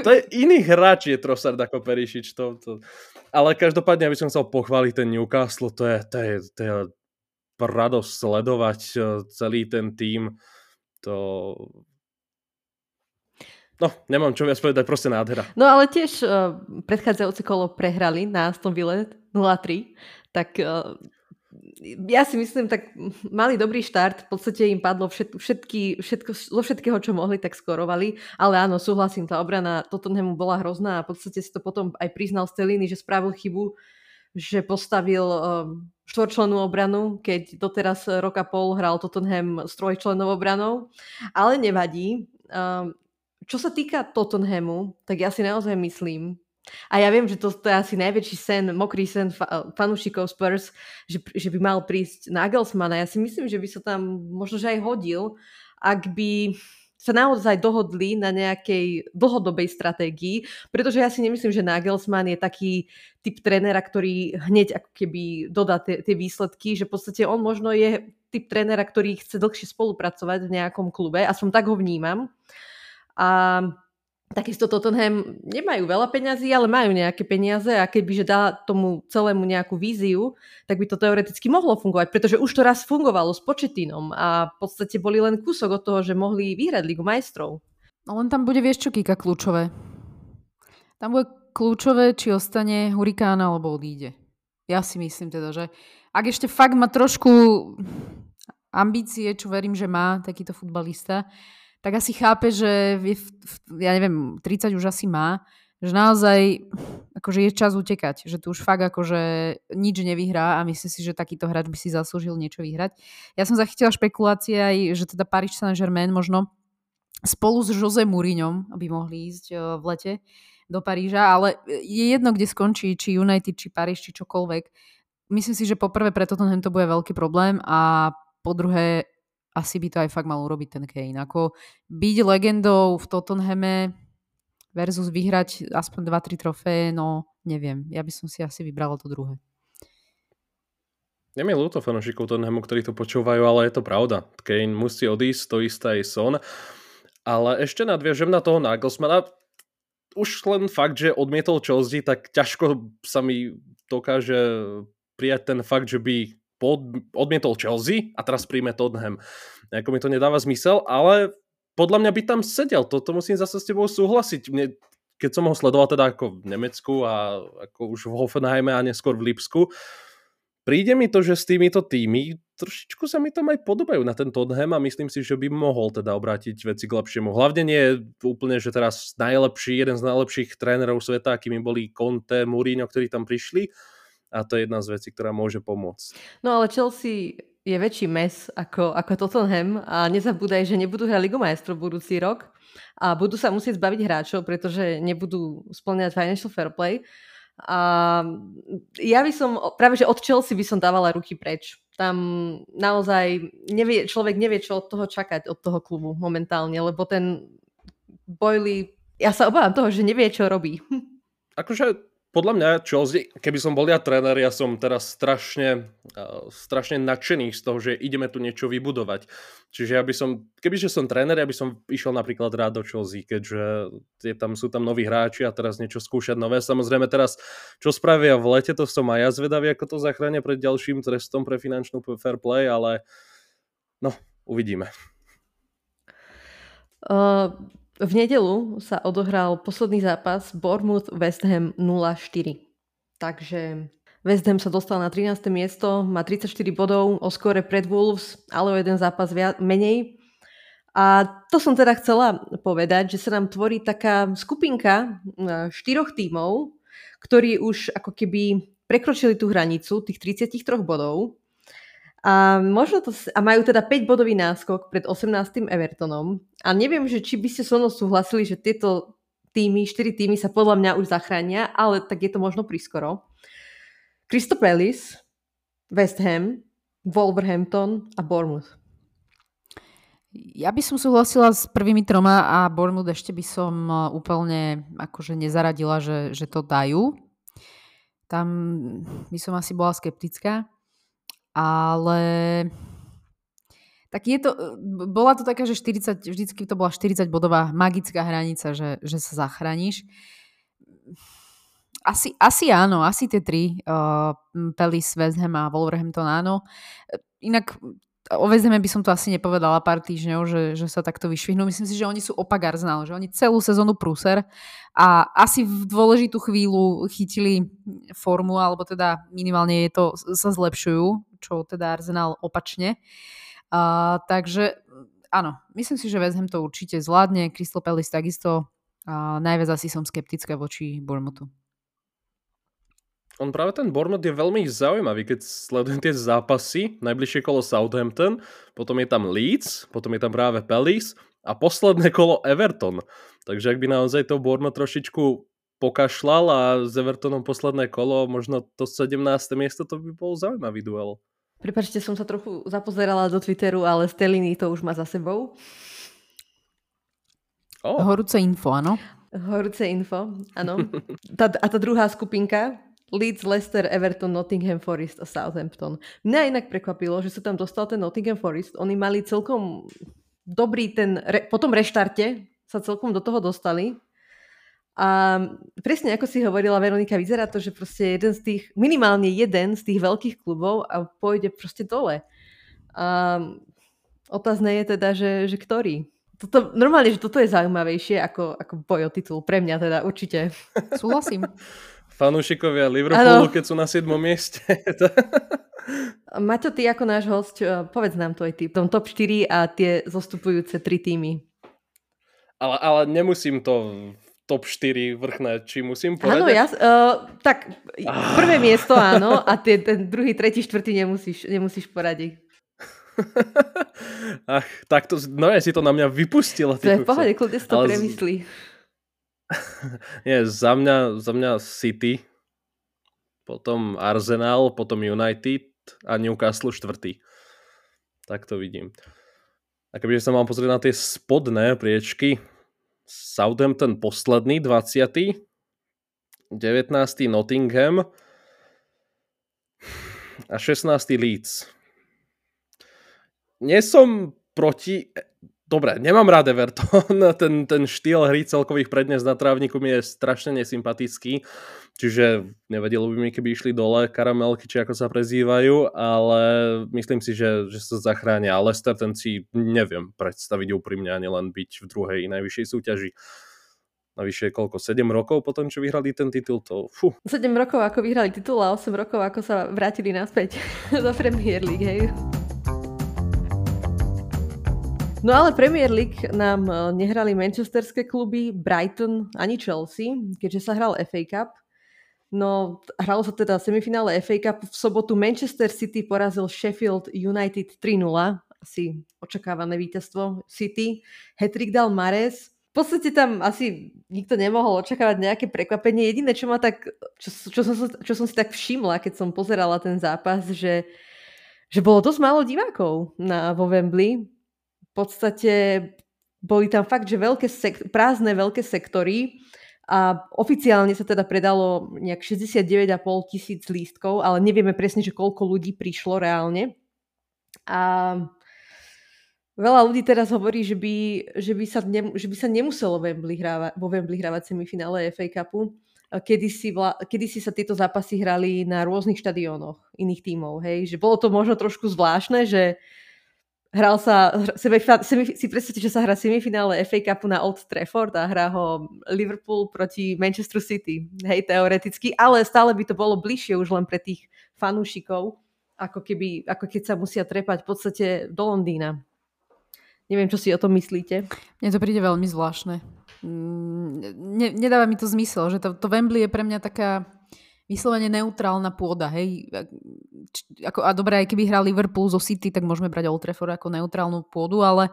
to je iný hráč je Trossard ako Perišič. To, to... Ale každopádne, aby som chcel pochváliť ten Newcastle, to je, to je, to je radosť sledovať eh, celý ten tým. To No, nemám čo viac povedať, proste nádhera. No ale tiež uh, predchádzajúce kolo prehrali na Aston Ville 0-3, tak uh, ja si myslím, tak mali dobrý štart, v podstate im padlo všet, všetky, všetko, zo všetkého, čo mohli, tak skorovali, ale áno, súhlasím, tá obrana Tottenhamu bola hrozná a v podstate si to potom aj priznal Steliny, že spravil chybu, že postavil um, štvorčlennú obranu, keď doteraz roka pol hral Tottenham s trojčlennou obranou, ale nevadí. Um, čo sa týka Tottenhamu, tak ja si naozaj myslím, a ja viem, že to, to je asi najväčší sen, mokrý sen fa, fanúšikov Spurs, že, že by mal prísť Nagelsmana. Ja si myslím, že by sa tam možno že aj hodil, ak by sa naozaj dohodli na nejakej dlhodobej stratégii, pretože ja si nemyslím, že Nagelsmann je taký typ trénera, ktorý hneď ako keby dodá tie výsledky, že v podstate on možno je typ trénera, ktorý chce dlhšie spolupracovať v nejakom klube, aspoň tak ho vnímam. A Takisto Tottenham nemajú veľa peňazí, ale majú nejaké peniaze a kebyže dá tomu celému nejakú víziu, tak by to teoreticky mohlo fungovať, pretože už to raz fungovalo s početínom a v podstate boli len kúsok od toho, že mohli vyhrať Ligu majstrov. No len tam bude, vieš čo, Kika, kľúčové. Tam bude kľúčové, či ostane Hurikán alebo odíde. Ja si myslím teda, že ak ešte fakt má trošku ambície, čo verím, že má takýto futbalista, tak asi chápe, že je, ja neviem, 30 už asi má, že naozaj akože je čas utekať, že tu už fakt akože nič nevyhrá a myslí si, že takýto hráč by si zaslúžil niečo vyhrať. Ja som zachytila špekulácie aj, že teda Paris Saint-Germain možno spolu s Jose Mourinhom by mohli ísť e, v lete do Paríža, ale je jedno, kde skončí, či United, či Paríž, či čokoľvek. Myslím si, že poprvé preto to bude veľký problém a po druhé asi by to aj fakt mal urobiť ten Kane. Ako byť legendou v Tottenhame versus vyhrať aspoň 2-3 trofeje, no neviem. Ja by som si asi vybrala to druhé. Je mi ľúto fanúšikov Tottenhamu, ktorí to počúvajú, ale je to pravda. Kane musí odísť, to isté aj Son. Ale ešte nadviažem na toho Nagelsmana. Už len fakt, že odmietol Chelsea, tak ťažko sa mi dokáže prijať ten fakt, že by pod, odmietol Chelsea a teraz príjme Tottenham. Ako mi to nedáva zmysel, ale podľa mňa by tam sedel, toto musím zase s tebou súhlasiť. Mne, keď som ho sledoval teda ako v Nemecku a ako už v Hoffenheime a neskôr v Lipsku, príde mi to, že s týmito tými trošičku sa mi tam aj podobajú na ten Tottenham a myslím si, že by mohol teda obrátiť veci k lepšiemu. Hlavne nie úplne, že teraz najlepší, jeden z najlepších trénerov sveta, akými boli Conte, Mourinho, ktorí tam prišli a to je jedna z vecí, ktorá môže pomôcť. No ale Chelsea je väčší mes ako, ako Tottenham a nezabúdaj, že nebudú hrať Ligu majstrov budúci rok a budú sa musieť zbaviť hráčov, pretože nebudú splňať financial fair play. A ja by som, práve že od Chelsea by som dávala ruky preč. Tam naozaj nevie, človek nevie, čo od toho čakať, od toho klubu momentálne, lebo ten Boily, ja sa obávam toho, že nevie, čo robí. Akože podľa mňa Chelsea, keby som bol ja tréner, ja som teraz strašne, uh, strašne nadšený z toho, že ideme tu niečo vybudovať. Čiže ja by som, kebyže som tréner, ja by som išiel napríklad rád do Chelsea, keďže je tam, sú tam noví hráči a teraz niečo skúšať nové. Samozrejme teraz, čo spravia v lete, to som aj ja zvedavý, ako to zachránia pred ďalším trestom pre finančnú fair play, ale no, uvidíme. Uh, v nedelu sa odohral posledný zápas Bournemouth West Ham 0-4. Takže West Ham sa dostal na 13. miesto, má 34 bodov o skore pred Wolves, ale o jeden zápas viac, menej. A to som teda chcela povedať, že sa nám tvorí taká skupinka e, štyroch tímov, ktorí už ako keby prekročili tú hranicu tých 33 bodov a, možno to, a majú teda 5 bodový náskok pred 18. Evertonom. A neviem, že či by ste so mnou súhlasili, že tieto týmy, 4 týmy sa podľa mňa už zachránia, ale tak je to možno prískoro. Crystal Palace, West Ham, Wolverhampton a Bournemouth. Ja by som súhlasila s prvými troma a Bournemouth ešte by som e, úplne akože nezaradila, že, že to dajú. Tam by som asi bola skeptická ale tak je to, bola to taká, že 40, vždycky to bola 40 bodová magická hranica, že, že sa zachrániš. Asi, asi áno, asi tie tri, uh, Pelis, West Ham a Wolverhampton áno. Inak o West by som to asi nepovedala pár týždňov, že, že sa takto vyšvihnú. Myslím si, že oni sú opak Arsenal, že oni celú sezónu prúser a asi v dôležitú chvíľu chytili formu, alebo teda minimálne je to, sa zlepšujú, čo teda Arsenal opačne. Uh, takže áno, myslím si, že West Ham to určite zvládne. Crystal Palace takisto. Uh, najviac asi som skeptická voči Bournemouthu on práve ten Bournemouth je veľmi zaujímavý, keď sledujem tie zápasy, najbližšie kolo Southampton, potom je tam Leeds, potom je tam práve Palace a posledné kolo Everton. Takže ak by naozaj to Bournemouth trošičku pokašľal a s Evertonom posledné kolo, možno to 17. miesto, to by bol zaujímavý duel. Prepačte, som sa trochu zapozerala do Twitteru, ale Steliny to už má za sebou. Oh. Horúce info, áno. Horúce info, áno. Tá, a tá druhá skupinka, Leeds, Leicester, Everton, Nottingham Forest a Southampton. Mňa inak prekvapilo, že sa tam dostal ten Nottingham Forest. Oni mali celkom dobrý ten, re, po tom reštarte sa celkom do toho dostali. A presne ako si hovorila Veronika, vyzerá to, že proste jeden z tých, minimálne jeden z tých veľkých klubov a pôjde proste dole. A otázne je teda, že, že ktorý. Toto, normálne, že toto je zaujímavejšie ako, ako boj o titul. Pre mňa teda určite. Súhlasím fanúšikovia Liverpoolu, ano. keď sú na 7. mieste. Maťo, ty ako náš host, eh, povedz nám tvoj typ, tom top 4 a tie zostupujúce tri týmy. Ale, ale nemusím to top 4 vrchné, či musím povedať? Áno, ja, uh, tak ah. prvé miesto áno a tie, ten druhý, tretí, štvrtý nemusíš, nemusíš poradiť. Ach, tak to, no ja si to na mňa vypustila. To je v pohode, kľudne si to premyslí. Nie, za mňa, za mňa City, potom Arsenal, potom United a Newcastle štvrtý. Tak to vidím. A kebyže sa mám pozrieť na tie spodné priečky, Southampton posledný, 20. 19. Nottingham a 16. Leeds. Nie som proti dobre, nemám rád Everton, ten, ten štýl hry celkových prednes na trávniku mi je strašne nesympatický, čiže nevedelo by mi, keby išli dole karamelky, či ako sa prezývajú, ale myslím si, že, že sa zachránia. A Leicester ten si neviem predstaviť úprimne ani len byť v druhej najvyššej súťaži. Navyše koľko? 7 rokov potom, čo vyhrali ten titul? To, fú. 7 rokov ako vyhrali titul a 8 rokov ako sa vrátili naspäť do Premier League, hej. No ale Premier League nám e, nehrali manchesterské kluby, Brighton ani Chelsea, keďže sa hral FA Cup. No, hralo sa teda semifinále FA Cup. V sobotu Manchester City porazil Sheffield United 3-0. Asi očakávané víťazstvo City. Hetrik dal Mares. V podstate tam asi nikto nemohol očakávať nejaké prekvapenie. Jediné, čo, ma tak, čo, čo, som, čo som si tak všimla, keď som pozerala ten zápas, že, že bolo dosť málo divákov na, vo Wembley podstate boli tam fakt, že veľké sek- prázdne veľké sektory a oficiálne sa teda predalo nejak 69,5 tisíc lístkov, ale nevieme presne, že koľko ľudí prišlo reálne. A veľa ľudí teraz hovorí, že by, že by, sa, ne, že by sa nemuselo vo Wembley hrávať semifinále FA Cupu. Kedy si, vla, kedy si sa tieto zápasy hrali na rôznych štadiónoch iných tímov. Hej? Že bolo to možno trošku zvláštne, že hral sa, si predstavte, že sa hrá semifinále FA Cupu na Old Trafford a hrá ho Liverpool proti Manchester City, hej, teoreticky, ale stále by to bolo bližšie už len pre tých fanúšikov, ako, keby, ako keď sa musia trepať v podstate do Londýna. Neviem, čo si o tom myslíte. Mne to príde veľmi zvláštne. Mm, ne, nedáva mi to zmysel, že to, to Wembley je pre mňa taká vyslovene neutrálna pôda, hej. Ako, a dobre, aj keby hral Liverpool zo City, tak môžeme brať Old Trafford ako neutrálnu pôdu, ale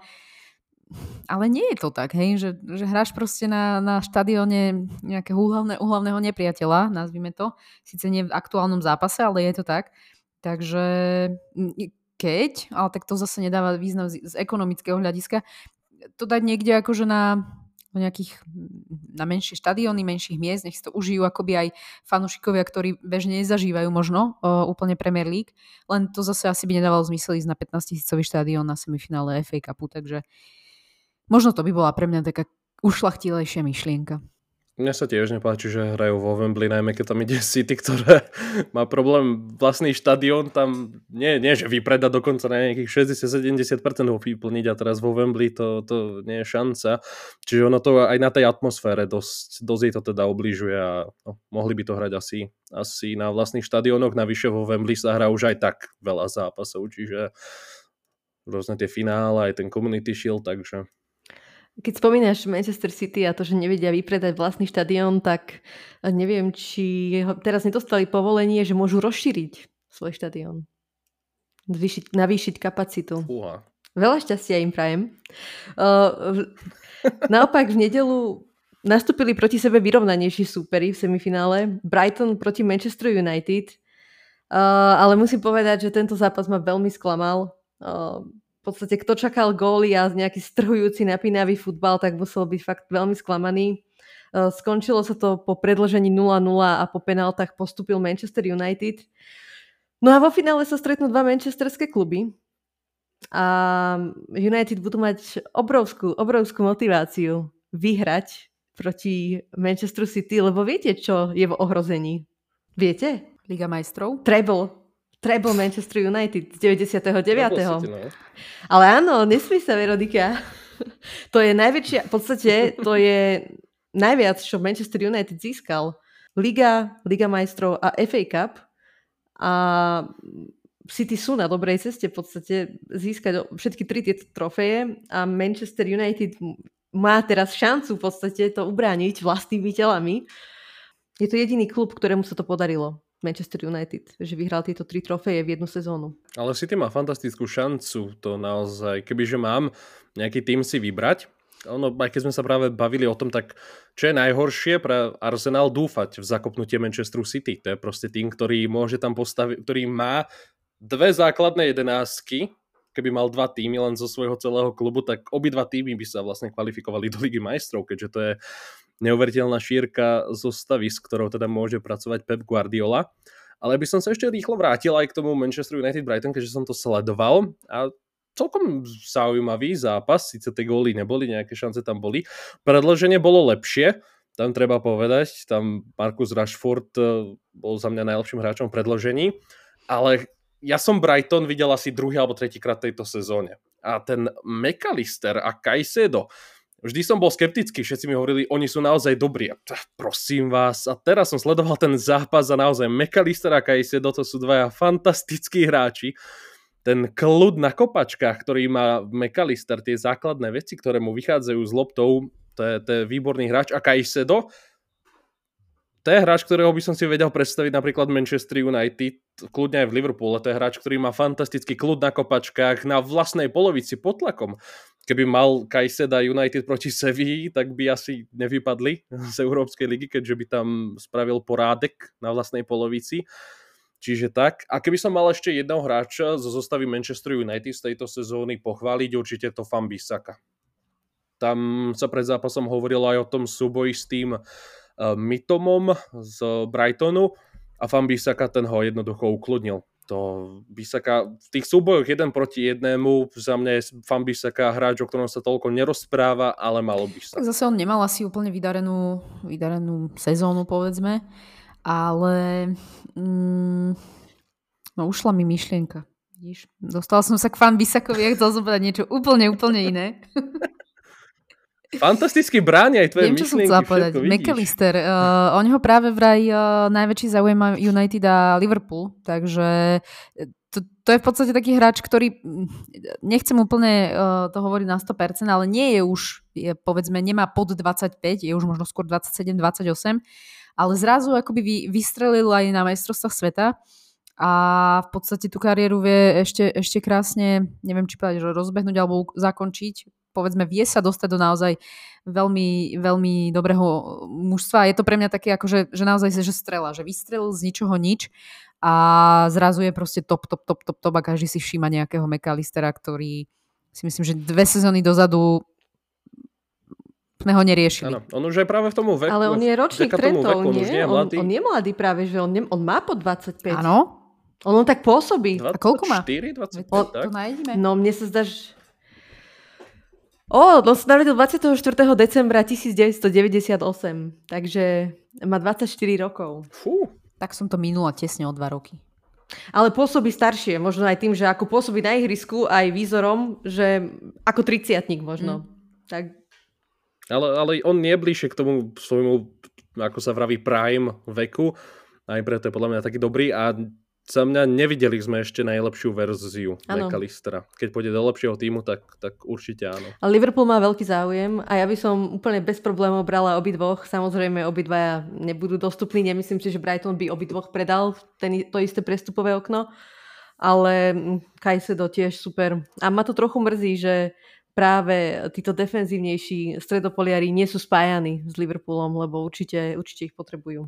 ale nie je to tak, hej, že, že hráš proste na, na štadióne nejakého uhlavné, uhlavného nepriateľa, nazvime to, síce nie v aktuálnom zápase, ale je to tak. Takže keď, ale tak to zase nedáva význam z, z ekonomického hľadiska, to dať niekde akože na do nejakých, na menšie štadióny, menších miest, nech si to užijú akoby aj fanúšikovia, ktorí bežne nezažívajú možno úplne Premier League, len to zase asi by nedávalo zmysel ísť na 15 tisícový štadión na semifinále FA Cupu, takže možno to by bola pre mňa taká ušlachtilejšia myšlienka. Mne sa tiež nepáči, že hrajú vo Wembley, najmä keď tam ide City, ktoré má problém vlastný štadión, tam nie, nie že vypredať dokonca na nejakých 60-70% ho vyplniť a teraz vo Wembley to, to nie je šanca. Čiže ono to aj na tej atmosfére dosť, dosť jej to teda obližuje a no, mohli by to hrať asi, asi na vlastných štadiónoch, navyše vo Wembley sa hrá už aj tak veľa zápasov, čiže rôzne tie finále, aj ten Community Shield, takže keď spomínaš Manchester City a to, že nevedia vypredať vlastný štadión, tak neviem, či teraz nedostali povolenie, že môžu rozšíriť svoj štadión. Zvýšiť, navýšiť kapacitu. Uha. Veľa šťastia im prajem. Uh, naopak v nedelu nastúpili proti sebe vyrovnanejší súperi v semifinále. Brighton proti Manchester United. Uh, ale musím povedať, že tento zápas ma veľmi sklamal. Uh, podstate kto čakal góly a nejaký strhujúci napínavý futbal, tak musel byť fakt veľmi sklamaný. E, skončilo sa to po predlžení 0-0 a po penáltach postupil Manchester United. No a vo finále sa stretnú dva manchesterské kluby a United budú mať obrovskú, obrovskú motiváciu vyhrať proti Manchester City, lebo viete, čo je v ohrození? Viete? Liga majstrov? Treble. Treble Manchester United z 99. City, no. Ale áno, nesmí sa, Veronika. To je najväčšia, v podstate to je najviac, čo Manchester United získal. Liga, Liga majstrov a FA Cup. A City sú na dobrej ceste v podstate získať všetky tri tieto trofeje a Manchester United má teraz šancu v podstate to ubrániť vlastnými telami. Je to jediný klub, ktorému sa to podarilo. Manchester United, že vyhral tieto tri trofeje v jednu sezónu. Ale City má fantastickú šancu to naozaj, kebyže mám nejaký tým si vybrať, ono, aj keď sme sa práve bavili o tom, tak čo je najhoršie pre Arsenal dúfať v zakopnutie Manchesteru City. To je proste tým, ktorý môže tam postaviť, ktorý má dve základné jedenásky, keby mal dva týmy len zo svojho celého klubu, tak obidva týmy by sa vlastne kvalifikovali do Ligy majstrov, keďže to je neuveriteľná šírka zostavy, s ktorou teda môže pracovať Pep Guardiola. Ale by som sa ešte rýchlo vrátil aj k tomu Manchester United Brighton, keďže som to sledoval a celkom zaujímavý zápas, síce tie góly neboli, nejaké šance tam boli. Predloženie bolo lepšie, tam treba povedať, tam Markus Rashford eh, bol za mňa najlepším hráčom v predložení, ale ja som Brighton videl asi druhý alebo tretí krát tejto sezóne. A ten McAllister a Caicedo, vždy som bol skeptický, všetci mi hovorili, oni sú naozaj dobrí. Prosím vás, a teraz som sledoval ten zápas a naozaj McAllister a Caicedo, to sú dvaja fantastickí hráči ten kľud na kopačkách, ktorý má McAllister, tie základné veci, ktoré mu vychádzajú z loptou, to je, to je výborný hráč. A Kajsedo, to je hráč, ktorého by som si vedel predstaviť napríklad Manchester United, kľudne aj v Liverpoole. To je hráč, ktorý má fantastický kľud na kopačkách, na vlastnej polovici pod tlakom. Keby mal Kajseda United proti Sevilla, tak by asi nevypadli z Európskej ligy, keďže by tam spravil porádek na vlastnej polovici. Čiže tak. A keby som mal ešte jedného hráča zo zostavy Manchester United z tejto sezóny pochváliť, určite to Fambisaka. Tam sa pred zápasom hovorilo aj o tom súboji s tým uh, Mitomom z Brightonu a Fambisaka ten ho jednoducho ukludnil. To Bisaka v tých súbojoch jeden proti jednému za mňa je Fambisaka hráč, o ktorom sa toľko nerozpráva, ale malo by sa. Zase on nemal asi úplne vydarenú, vydarenú sezónu, povedzme ale mm, no ušla mi myšlienka. Vidíš? Dostala som sa k fan Bisakovi a chcel som povedať niečo úplne, úplne iné. Fantasticky bráni aj tvoje Viem, čo. Som povedať. McAllister. Uh, oni ho práve vraj uh, najväčší zaujíma United a Liverpool, takže to, to je v podstate taký hráč, ktorý nechcem úplne uh, to hovoriť na 100%, ale nie je už, je, povedzme, nemá pod 25, je už možno skôr 27-28 ale zrazu akoby vy, vystrelil aj na majstrovstvách sveta a v podstate tú kariéru vie ešte, ešte krásne, neviem či povedať, že rozbehnúť alebo zakončiť. Povedzme, vie sa dostať do naozaj veľmi, veľmi dobrého mužstva. Je to pre mňa také, akože, že naozaj že strela, že vystrelil z ničoho nič a zrazu je proste top, top, top, top, top a každý si všíma nejakého McAllistera, ktorý si myslím, že dve sezóny dozadu sme ho neriešili. Áno, on už je práve v tomu veku. Ale on je ročník Trentov, nie? nie je on, on je mladý práve, že on, ne, on má po 25. Áno. On, on tak pôsobí. 24, A koľko má? 25, o, tak? To nájdeme. No mne sa zdá, že... O, on sa narodil 24. decembra 1998, takže má 24 rokov. Fú. Tak som to minula tesne o dva roky. Ale pôsobí staršie, možno aj tým, že ako pôsobí na ihrisku, aj výzorom, že ako triciatník možno. Mm. Tak ale, ale on nie je bližšie k tomu svojmu, ako sa vraví, prime veku. Aj preto je podľa mňa taký dobrý a za mňa nevideli sme ešte najlepšiu verziu McAllistera. Keď pôjde do lepšieho týmu, tak, tak určite áno. Ale Liverpool má veľký záujem a ja by som úplne bez problémov brala obidvoch. Samozrejme, obidvaja nebudú dostupní. Nemyslím si, že Brighton by obidvoch predal ten, to isté prestupové okno. Ale Kajsedo tiež super. A ma to trochu mrzí, že práve títo defenzívnejší stredopoliari nie sú spájani s Liverpoolom, lebo určite, určite ich potrebujú.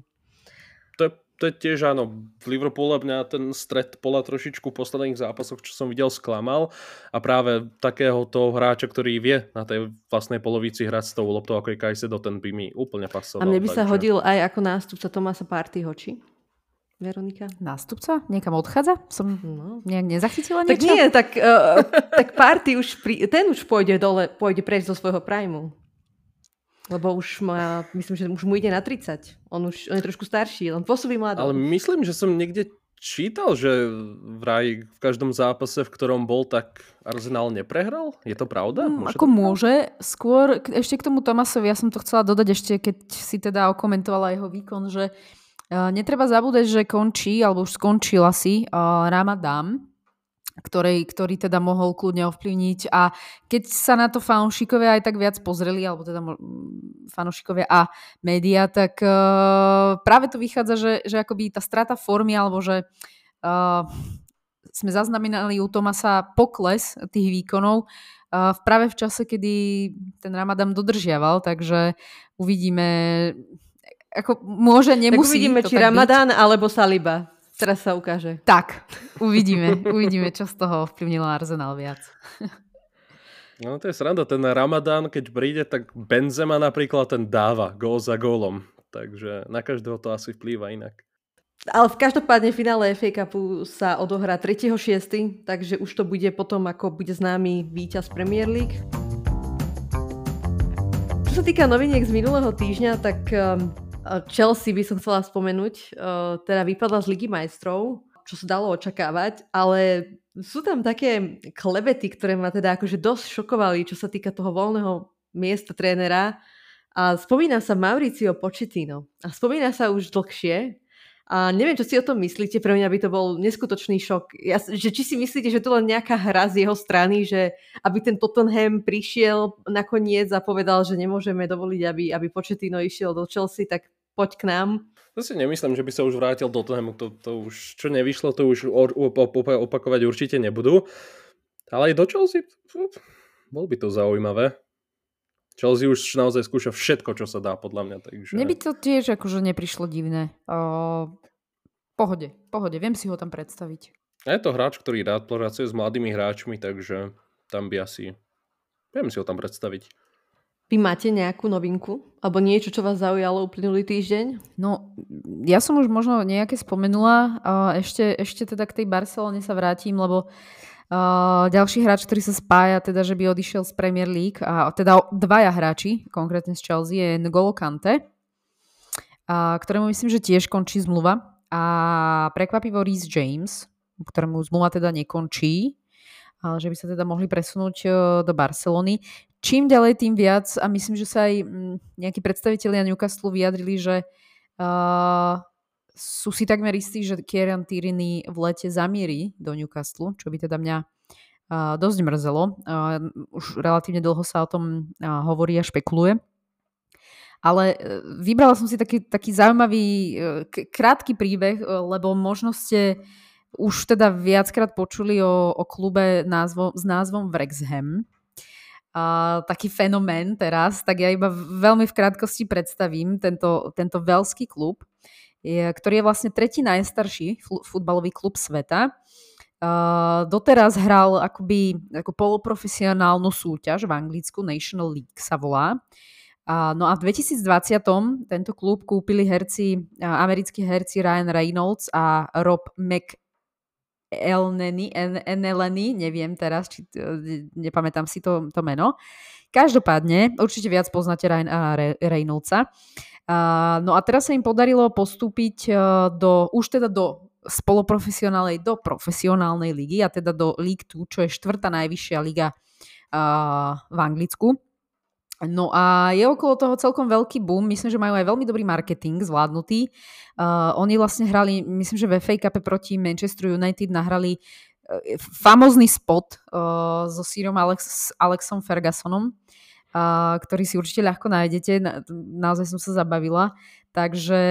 To je, to je tiež áno. V Liverpoole mňa ten stred pola trošičku v posledných zápasoch, čo som videl, sklamal. A práve takého toho hráča, ktorý vie na tej vlastnej polovici hrať s tou loptou, ako je Kajsedo, ten by mi úplne pasoval. A mne by takže... sa hodil aj ako nástupca Tomasa Partyho, či? Veronika? Nástupca? Niekam odchádza? Som no. nejak nezachytila niečo? Tak nie, tak, uh, tak party už, pri, ten už pôjde dole, pôjde preč zo svojho primu. Lebo už má, myslím, že už mu ide na 30. On už on je trošku starší, len pôsobí mladý. Ale myslím, že som niekde čítal, že vraj v každom zápase, v ktorom bol, tak Arsenal neprehral? Je to pravda? Mm, môže ako to môže. Skôr ešte k tomu Tomasovi, ja som to chcela dodať ešte, keď si teda okomentovala jeho výkon, že Netreba zabúdať, že končí, alebo už skončil asi uh, Ramadán, ktorý, ktorý teda mohol kľudne ovplyvniť a keď sa na to fanúšikovia aj tak viac pozreli, alebo teda fanúšikovia a média, tak uh, práve to vychádza, že, že akoby tá strata formy, alebo že uh, sme zaznamenali u Tomasa pokles tých výkonov uh, práve v čase, kedy ten Ramadán dodržiaval, takže uvidíme, ako môže, nemusí. Tak uvidíme, či Ramadán byť. alebo Saliba. Teraz sa ukáže. Tak, uvidíme. uvidíme, čo z toho vplyvnilo Arsenal viac. No to je sranda, ten Ramadán, keď príde, tak Benzema napríklad ten dáva gól za gólom. Takže na každého to asi vplýva inak. Ale v každopádne finále FA Cupu sa odohrá 3.6., takže už to bude potom, ako bude známy víťaz Premier League. Čo sa týka noviniek z minulého týždňa, tak um, Chelsea by som chcela spomenúť, uh, teda vypadla z Ligy majstrov, čo sa dalo očakávať, ale sú tam také klebety, ktoré ma teda akože dosť šokovali, čo sa týka toho voľného miesta trénera. A spomína sa Mauricio Pochettino. A spomína sa už dlhšie. A neviem, čo si o tom myslíte, pre mňa by to bol neskutočný šok. Ja, že či si myslíte, že to len nejaká hra z jeho strany, že aby ten Tottenham prišiel nakoniec a povedal, že nemôžeme dovoliť, aby, aby Pochettino išiel do Chelsea, tak poď k nám. To si nemyslím, že by sa už vrátil do Tottenhamu. To, to už, čo nevyšlo, to už opakovať určite nebudú. Ale aj do Chelsea, bol by to zaujímavé. Chelsea už naozaj skúša všetko, čo sa dá, podľa mňa. Takže... Mne by to tiež akože neprišlo divné. O, pohode, pohode, viem si ho tam predstaviť. A je to hráč, ktorý rád pracuje s mladými hráčmi, takže tam by asi... Viem si ho tam predstaviť. Vy máte nejakú novinku? Alebo niečo, čo vás zaujalo uplynulý týždeň? No, ja som už možno nejaké spomenula. Ešte, ešte teda k tej Barcelone sa vrátim, lebo uh, ďalší hráč, ktorý sa spája, teda, že by odišiel z Premier League, a teda dvaja hráči, konkrétne z Chelsea, je N'Golo Kante, a, ktorému myslím, že tiež končí zmluva. A prekvapivo Reece James, ktorému zmluva teda nekončí, že by sa teda mohli presunúť do Barcelony čím ďalej, tým viac a myslím, že sa aj mm, nejakí predstavitelia Newcastle vyjadrili, že uh, sú si takmer istí, že Kieran Tierney v lete zamierí do Newcastle, čo by teda mňa uh, dosť mrzelo. Uh, už relatívne dlho sa o tom uh, hovorí a špekuluje. Ale vybrala som si taký, taký zaujímavý krátky príbeh, lebo možno ste už teda viackrát počuli o, o klube názvo, s názvom Wrexham uh, taký fenomén teraz, tak ja iba veľmi v krátkosti predstavím tento, tento veľský klub, je, ktorý je vlastne tretí najstarší futbalový klub sveta. Uh, doteraz hral akoby ako poloprofesionálnu súťaž v Anglicku, National League sa volá. Uh, no a v 2020 tento klub kúpili herci, americkí herci Ryan Reynolds a Rob Mc, Elneny, Eneleny, neviem teraz, či, e, nepamätám si to, to meno. Každopádne, určite viac poznáte Ryana Reynoldsa. Uh, no a teraz sa im podarilo postúpiť uh, do, už teda do spoloprofesionálnej, do profesionálnej ligy a teda do League 2, čo je štvrtá najvyššia liga v Anglicku. No a je okolo toho celkom veľký boom. Myslím, že majú aj veľmi dobrý marketing zvládnutý. Uh, oni vlastne hrali, myslím, že ve FA Cup proti Manchester United nahrali uh, famózny spot uh, so Sírom Alex, Alexom Fergusonom, uh, ktorý si určite ľahko nájdete. Na, naozaj som sa zabavila. Takže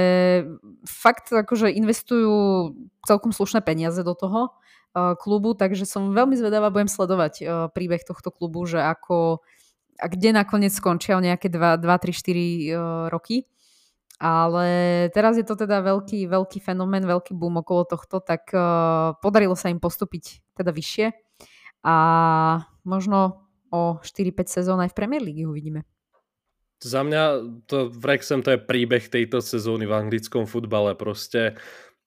fakt akože investujú celkom slušné peniaze do toho uh, klubu, takže som veľmi zvedavá, budem sledovať uh, príbeh tohto klubu, že ako a kde nakoniec skončia o nejaké 2, 3, 4 roky. Ale teraz je to teda veľký, veľký fenomén, veľký boom okolo tohto, tak uh, podarilo sa im postúpiť teda vyššie a možno o 4-5 sezón aj v Premier League uvidíme. Za mňa to Wrexham to je príbeh tejto sezóny v anglickom futbale. Proste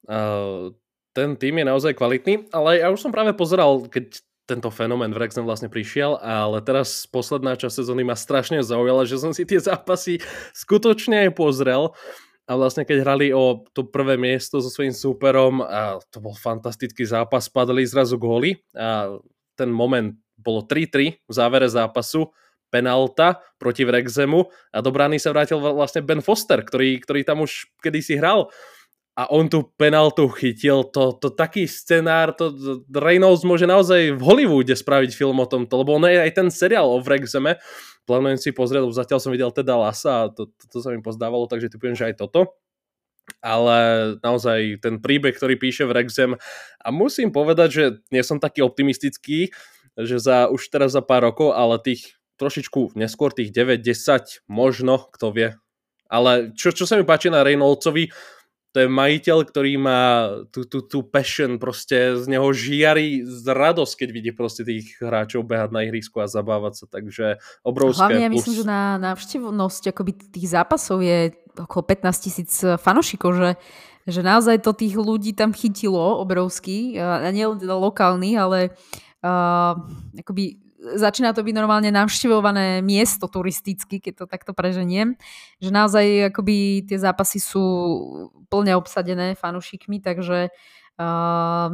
uh, ten tým je naozaj kvalitný, ale ja už som práve pozeral, keď tento fenomén v Wrexham vlastne prišiel, ale teraz posledná časť sezóny ma strašne zaujala, že som si tie zápasy skutočne aj pozrel. A vlastne keď hrali o to prvé miesto so svojím súperom a to bol fantastický zápas, padali zrazu góly a ten moment bolo 3-3 v závere zápasu, penalta proti Wrexhamu a do brány sa vrátil vlastne Ben Foster, ktorý, ktorý tam už kedysi hral a on tú penaltu chytil, to, to taký scenár, to, to Reynolds môže naozaj v Hollywoode spraviť film o tomto, lebo on je aj ten seriál o Wrexhame, plánujem si pozrieť, lebo zatiaľ som videl teda Lasa a to, to, to sa mi pozdávalo, takže typujem, že aj toto. Ale naozaj ten príbeh, ktorý píše Wrexham a musím povedať, že nie som taký optimistický, že za už teraz za pár rokov, ale tých trošičku neskôr tých 9-10 možno, kto vie. Ale čo, čo sa mi páči na Reynoldsovi, to je majiteľ, ktorý má tú, tú, tú passion, proste z neho žiari z radosť, keď vidí proste tých hráčov behať na ihrisku a zabávať sa, takže obrovské Hlavne ja myslím, že na návštevnosť akoby tých zápasov je okolo 15 tisíc fanošikov, že, že naozaj to tých ľudí tam chytilo obrovský, a nie len teda lokálny, ale uh, akoby začína to byť normálne navštevované miesto turisticky, keď to takto preženiem, že naozaj akoby tie zápasy sú plne obsadené fanúšikmi, takže uh,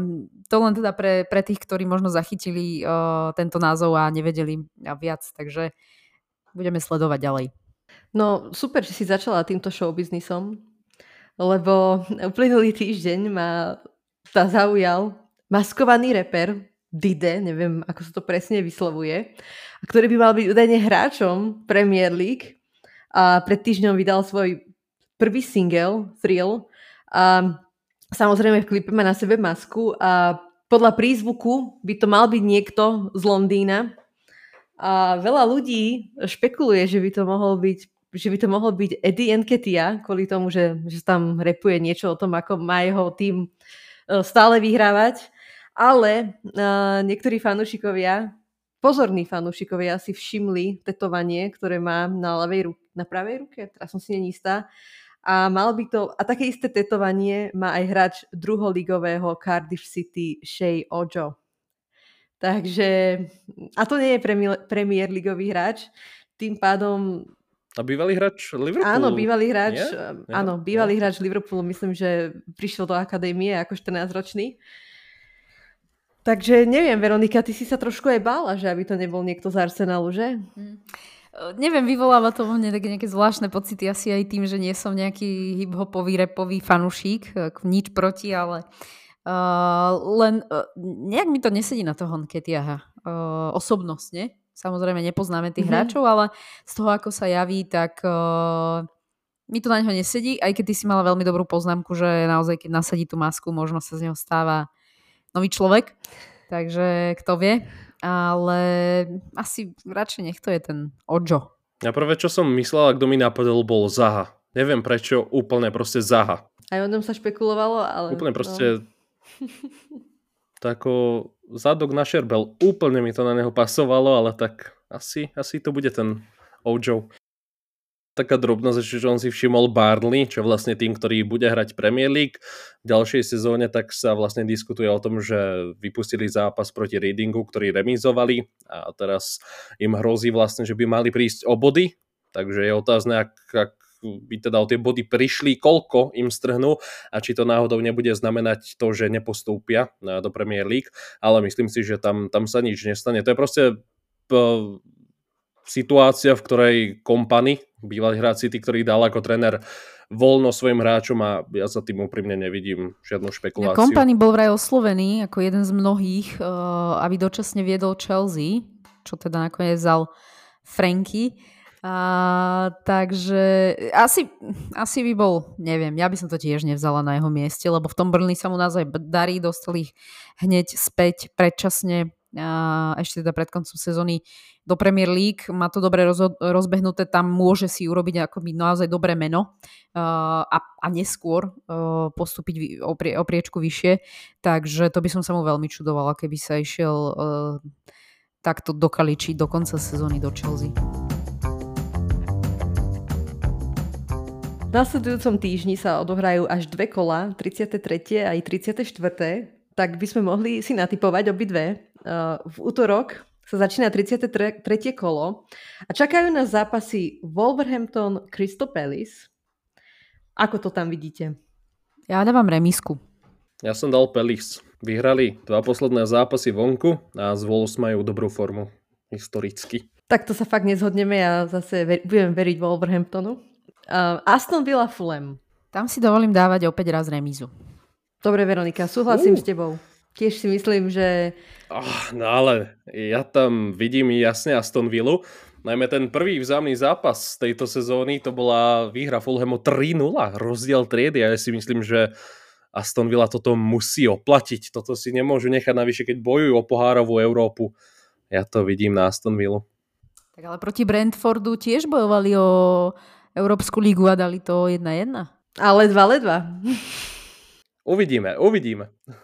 to len teda pre, pre tých, ktorí možno zachytili uh, tento názov a nevedeli viac, takže budeme sledovať ďalej. No super, že si začala týmto showbiznisom, lebo uplynulý týždeň ma zaujal maskovaný reper Dide, neviem, ako sa to presne vyslovuje, ktorý by mal byť údajne hráčom Premier League a pred týždňom vydal svoj prvý single, Thrill, a samozrejme v klipe má na sebe masku a podľa prízvuku by to mal byť niekto z Londýna a veľa ľudí špekuluje, že by to mohol byť že by to mohol byť Eddie Enketia, kvôli tomu, že, že tam repuje niečo o tom, ako má jeho tým e, stále vyhrávať. Ale uh, niektorí fanúšikovia, pozorní fanúšikovia si všimli tetovanie, ktoré má na, ľavej ruke, na pravej ruke, teraz som si nenistá. A mal by to, a také isté tetovanie má aj hráč druholigového Cardiff City Shea Ojo. Takže, a to nie je premier, premier ligový hráč, tým pádom a bývalý hráč Liverpoolu? Áno, bývalý hráč, yeah? áno, bývalý yeah. hráč Liverpoolu, myslím, že prišiel do akadémie ako 14-ročný. Takže neviem, Veronika, ty si sa trošku aj bála, že aby to nebol niekto z Arsenalu, že? Mm. Neviem, vyvoláva to vo mne také nejaké zvláštne pocity, asi aj tým, že nie som nejaký hip-hopový, repový fanušík, nič proti, ale uh, len uh, nejak mi to nesedí na toho Nketiaha uh, osobnostne. Samozrejme nepoznáme tých mm-hmm. hráčov, ale z toho, ako sa javí, tak uh, mi to na neho nesedí, aj keď ty si mala veľmi dobrú poznámku, že naozaj, keď nasadí tú masku, možno sa z neho stáva nový človek, takže kto vie. Ale asi radšej nech to je ten Ojo. A prvé, čo som myslel, kto mi napadol, bol Zaha. Neviem prečo, úplne proste Zaha. Aj o tom sa špekulovalo, ale... Úplne proste... No. tako zadok na šerbel. Úplne mi to na neho pasovalo, ale tak asi, asi to bude ten Ojo taká drobnosť, že on si všimol Barley, čo vlastne tým, ktorý bude hrať Premier League. V ďalšej sezóne, tak sa vlastne diskutuje o tom, že vypustili zápas proti Readingu, ktorý remizovali a teraz im hrozí vlastne, že by mali prísť o body, takže je otázne, ak, ak by teda o tie body prišli, koľko im strhnú a či to náhodou nebude znamenať to, že nepostúpia do Premier League, ale myslím si, že tam, tam sa nič nestane. To je proste situácia, v ktorej kompany, bývalý hráč City, ktorý dal ako tréner voľno svojim hráčom a ja sa tým úprimne nevidím žiadnu špekuláciu. Kompany bol vraj oslovený ako jeden z mnohých, uh, aby dočasne viedol Chelsea, čo teda nakoniec vzal Franky. A, takže asi, asi by bol, neviem, ja by som to tiež nevzala na jeho mieste, lebo v tom Brni sa mu naozaj darí, dostali ich hneď späť predčasne ešte teda pred koncom sezóny do Premier League, má to dobre roz, rozbehnuté, tam môže si urobiť akoby naozaj dobré meno uh, a, a neskôr uh, postúpiť o, prie, o priečku vyššie, takže to by som sa mu veľmi čudovala, keby sa išiel uh, takto dokaličiť do konca sezóny do Chelsea. V nasledujúcom týždni sa odohrajú až dve kola, 33. a 34. Tak by sme mohli si natypovať obidve. V útorok sa začína 33. kolo a čakajú nás zápasy Wolverhampton Crystal Palace. Ako to tam vidíte? Ja dávam remisku. Ja som dal Palace. Vyhrali dva posledné zápasy vonku a z Wolves majú dobrú formu historicky. Tak to sa fakt nezhodneme, ja zase ver- budem veriť Wolverhamptonu. Uh, Aston Villa Fulham. Tam si dovolím dávať opäť raz remízu. Dobre, Veronika, súhlasím uh. s tebou. Tiež si myslím, že... Oh, no ale ja tam vidím jasne Aston Villa. Najmä ten prvý vzájomný zápas tejto sezóny, to bola výhra Fulhamu 3-0, rozdiel triedy a ja si myslím, že Aston Villa toto musí oplatiť. Toto si nemôžu nechať navyše, keď bojujú o pohárovú Európu. Ja to vidím na Aston Villa. Tak ale proti Brentfordu tiež bojovali o Európsku lígu a dali to 1-1. A ledva, ledva. Uvidíme, uvidíme.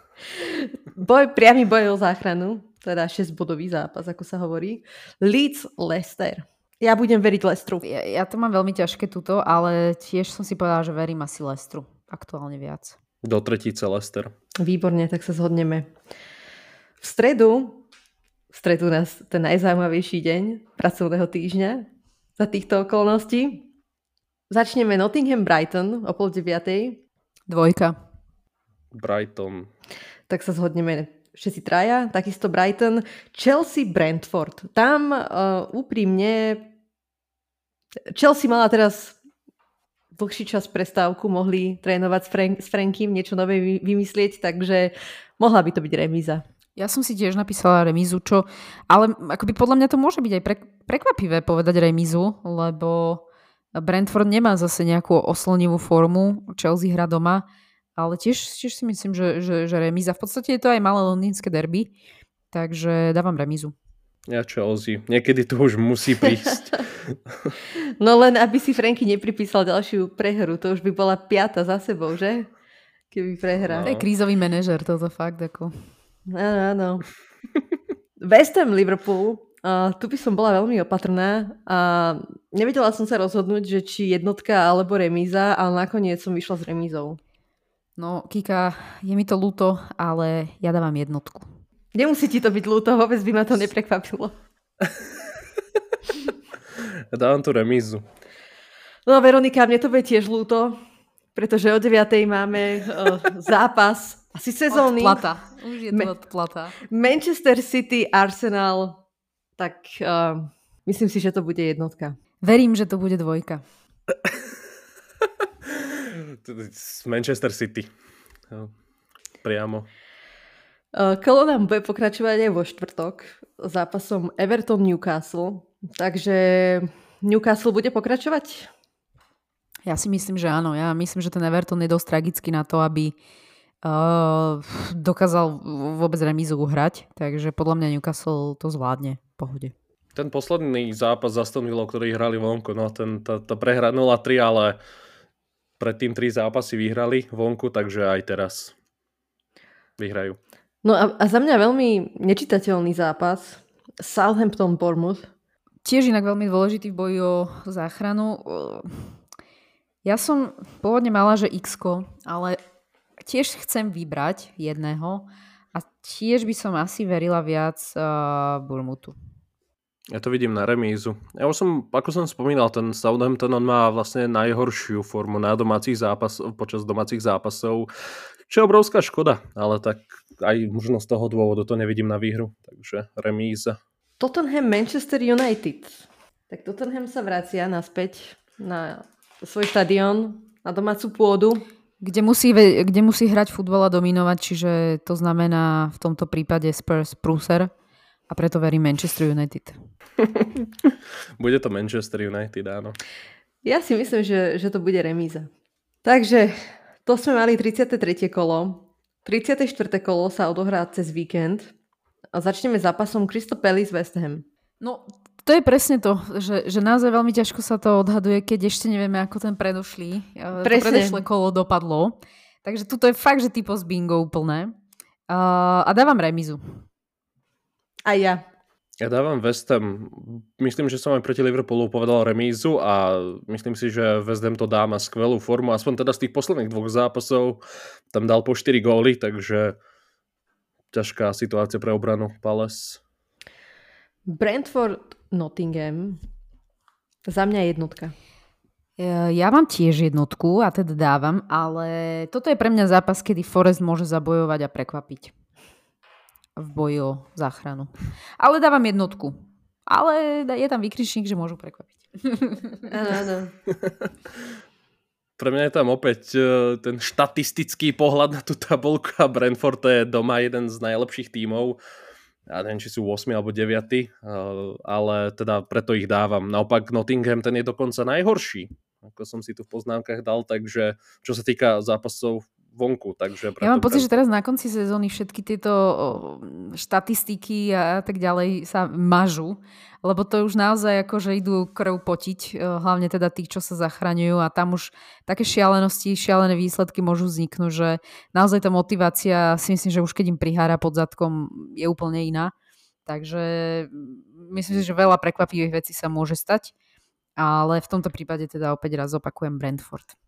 Boj, priamy boj o záchranu, teda 6-bodový zápas, ako sa hovorí. Leeds Leicester. Ja budem veriť Lestru. Ja, ja to mám veľmi ťažké tuto, ale tiež som si povedala, že verím asi Lestru. Aktuálne viac. Do tretice Lester. Výborne, tak sa zhodneme. V stredu, v stredu nás ten najzaujímavejší deň pracovného týždňa za týchto okolností. Začneme Nottingham Brighton o pol deviatej. Dvojka. Brighton. Tak sa zhodneme všetci traja, takisto Brighton. Chelsea Brentford. Tam uh, úprimne Chelsea mala teraz dlhší čas prestávku, mohli trénovať s, Frank- s Frankiem, niečo nové vymyslieť, takže mohla by to byť remíza. Ja som si tiež napísala remízu, čo, ale akoby podľa mňa to môže byť aj pre, prekvapivé povedať remízu, lebo Brentford nemá zase nejakú oslonivú formu, Chelsea hra doma, ale tiež, tiež si myslím, že, že, že remíza. V podstate je to aj malé londýnske derby, takže dávam remízu. Ja Chelsea. Niekedy to už musí prísť. no len aby si Franky nepripísal ďalšiu prehru, to už by bola piata za sebou, že? Keby prehral. No. To je krízový manažer, toto fakt ako. Áno, áno. West Ham Liverpool, uh, tu by som bola veľmi opatrná a nevedela som sa rozhodnúť, že či jednotka alebo remíza, ale nakoniec som vyšla s remízou. No, Kika, je mi to ľúto, ale ja dávam jednotku. Nemusí ti to byť ľúto, vôbec by ma to neprekvapilo. Ja dávam tú remízu. No Veronika, mne to bude tiež ľúto, pretože o 9. máme uh, zápas asi sezóny. Odplata. Už je to odplata. Manchester City, Arsenal, tak uh, myslím si, že to bude jednotka. Verím, že to bude dvojka. Manchester City. Priamo. Kolo nám bude pokračovať aj vo štvrtok zápasom Everton-Newcastle. Takže Newcastle bude pokračovať? Ja si myslím, že áno. Ja myslím, že ten Everton je dosť tragický na to, aby uh, dokázal vôbec remízu uhrať. Takže podľa mňa Newcastle to zvládne v pohode. Ten posledný zápas za Aston Villa, ktorý hrali vonku, no ten, tá, tá prehra 0-3, ale predtým tri zápasy vyhrali vonku, takže aj teraz vyhrajú. No a, a za mňa veľmi nečitateľný zápas. Southampton-Bournemouth. Tiež inak veľmi dôležitý v boji o záchranu. Ja som pôvodne mala, že x ale tiež chcem vybrať jedného a tiež by som asi verila viac uh, Bournemouthu. Ja to vidím na remízu. Ja už som, ako som spomínal, ten Southampton on má vlastne najhoršiu formu na domácich zápas, počas domácich zápasov, čo je obrovská škoda, ale tak aj možno z toho dôvodu to nevidím na výhru, takže remíza. Tottenham Manchester United. Tak Tottenham sa vracia naspäť na svoj štadión, na domácu pôdu. Kde musí, kde musí hrať futbal a dominovať, čiže to znamená v tomto prípade Spurs Pruser a preto verím Manchester United. bude to Manchester United, áno. Ja si myslím, že, že to bude remíza. Takže to sme mali 33. kolo. 34. kolo sa odohrá cez víkend a začneme zápasom Crystal Palace West Ham. No, to je presne to, že, že naozaj veľmi ťažko sa to odhaduje, keď ešte nevieme, ako ten predošlý, eh, presne. to predošlé kolo dopadlo. Takže tuto je fakt, že typo z bingo úplné. Uh, a dávam remizu. A ja. Ja dávam West Ham. Myslím, že som aj proti Liverpoolu povedal remízu a myslím si, že West Ham to dá, má skvelú formu. Aspoň teda z tých posledných dvoch zápasov tam dal po 4 góly, takže ťažká situácia pre obranu Palace. Brentford Nottingham. Za mňa jednotka. Ja mám tiež jednotku a teda dávam, ale toto je pre mňa zápas, kedy Forest môže zabojovať a prekvapiť v boji o záchranu. Ale dávam jednotku. Ale je tam vykričník, že môžu prekvapiť. Áno, áno. Pre mňa je tam opäť e, ten štatistický pohľad na tú tabulku a Brentford je doma jeden z najlepších tímov. Ja neviem, či sú 8 alebo 9, e, ale teda preto ich dávam. Naopak Nottingham ten je dokonca najhorší, ako som si tu v poznámkach dal, takže čo sa týka zápasov vonku. Takže ja mám pocit, že teraz na konci sezóny všetky tieto štatistiky a tak ďalej sa mažu, lebo to už naozaj ako, že idú krv potiť, hlavne teda tých, čo sa zachraňujú a tam už také šialenosti, šialené výsledky môžu vzniknúť, že naozaj tá motivácia si myslím, že už keď im prihára pod zadkom je úplne iná. Takže myslím si, že veľa prekvapivých vecí sa môže stať, ale v tomto prípade teda opäť raz opakujem Brentford.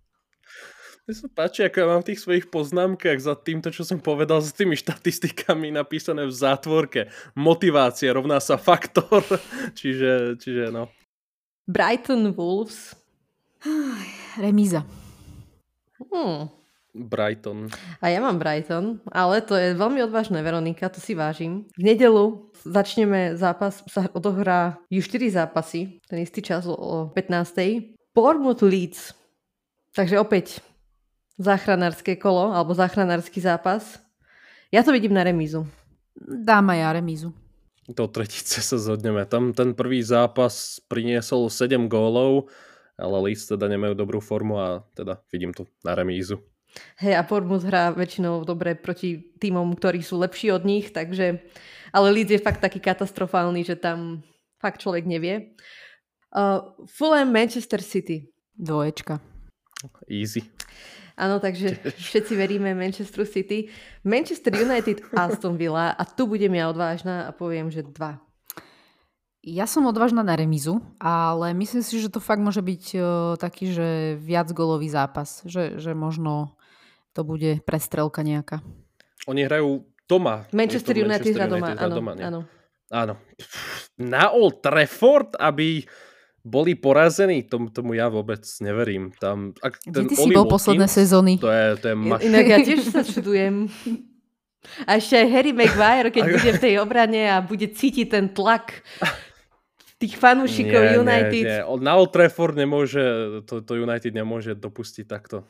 Mne sa páči, ako ja mám v tých svojich poznámkach za týmto, čo som povedal, s tými štatistikami napísané v zátvorke. Motivácia rovná sa faktor. čiže, čiže no. Brighton Wolves. Remíza. Hmm. Brighton. A ja mám Brighton, ale to je veľmi odvážne, Veronika, to si vážim. V nedelu začneme zápas, sa odohrá ju 4 zápasy, ten istý čas o 15. Bournemouth Leeds. Takže opäť záchranárske kolo alebo záchranársky zápas. Ja to vidím na remízu. Dám aj ja remízu. Do tretice sa zhodneme. Tam ten prvý zápas priniesol 7 gólov, ale Leeds teda nemajú dobrú formu a teda vidím to na remízu. Hej, a Pormus hrá väčšinou dobre proti týmom, ktorí sú lepší od nich, takže... Ale Leeds je fakt taký katastrofálny, že tam fakt človek nevie. Uh, Fulham Manchester City. Dvoječka. Easy. Áno, takže všetci veríme Manchester City. Manchester United, Aston Villa a tu budem ja odvážna a poviem, že dva. Ja som odvážna na remizu, ale myslím si, že to fakt môže byť uh, taký, že viac golový zápas. Že, že možno to bude prestrelka nejaká. Oni hrajú doma. Manchester United hrá doma, áno, doma áno. Áno. Na Old Trafford, aby boli porazení, tomu, tomu ja vôbec neverím. Tam, ak Kde ten ty si bol posledné sezóny? To je, to je maš... Inak ja tiež sa čudujem. A ešte aj Harry Maguire, keď bude v tej obrane a bude cítiť ten tlak tých fanúšikov nie, United. Nie, nie. Na Old Trafford nemôže, to, to United nemôže dopustiť takto.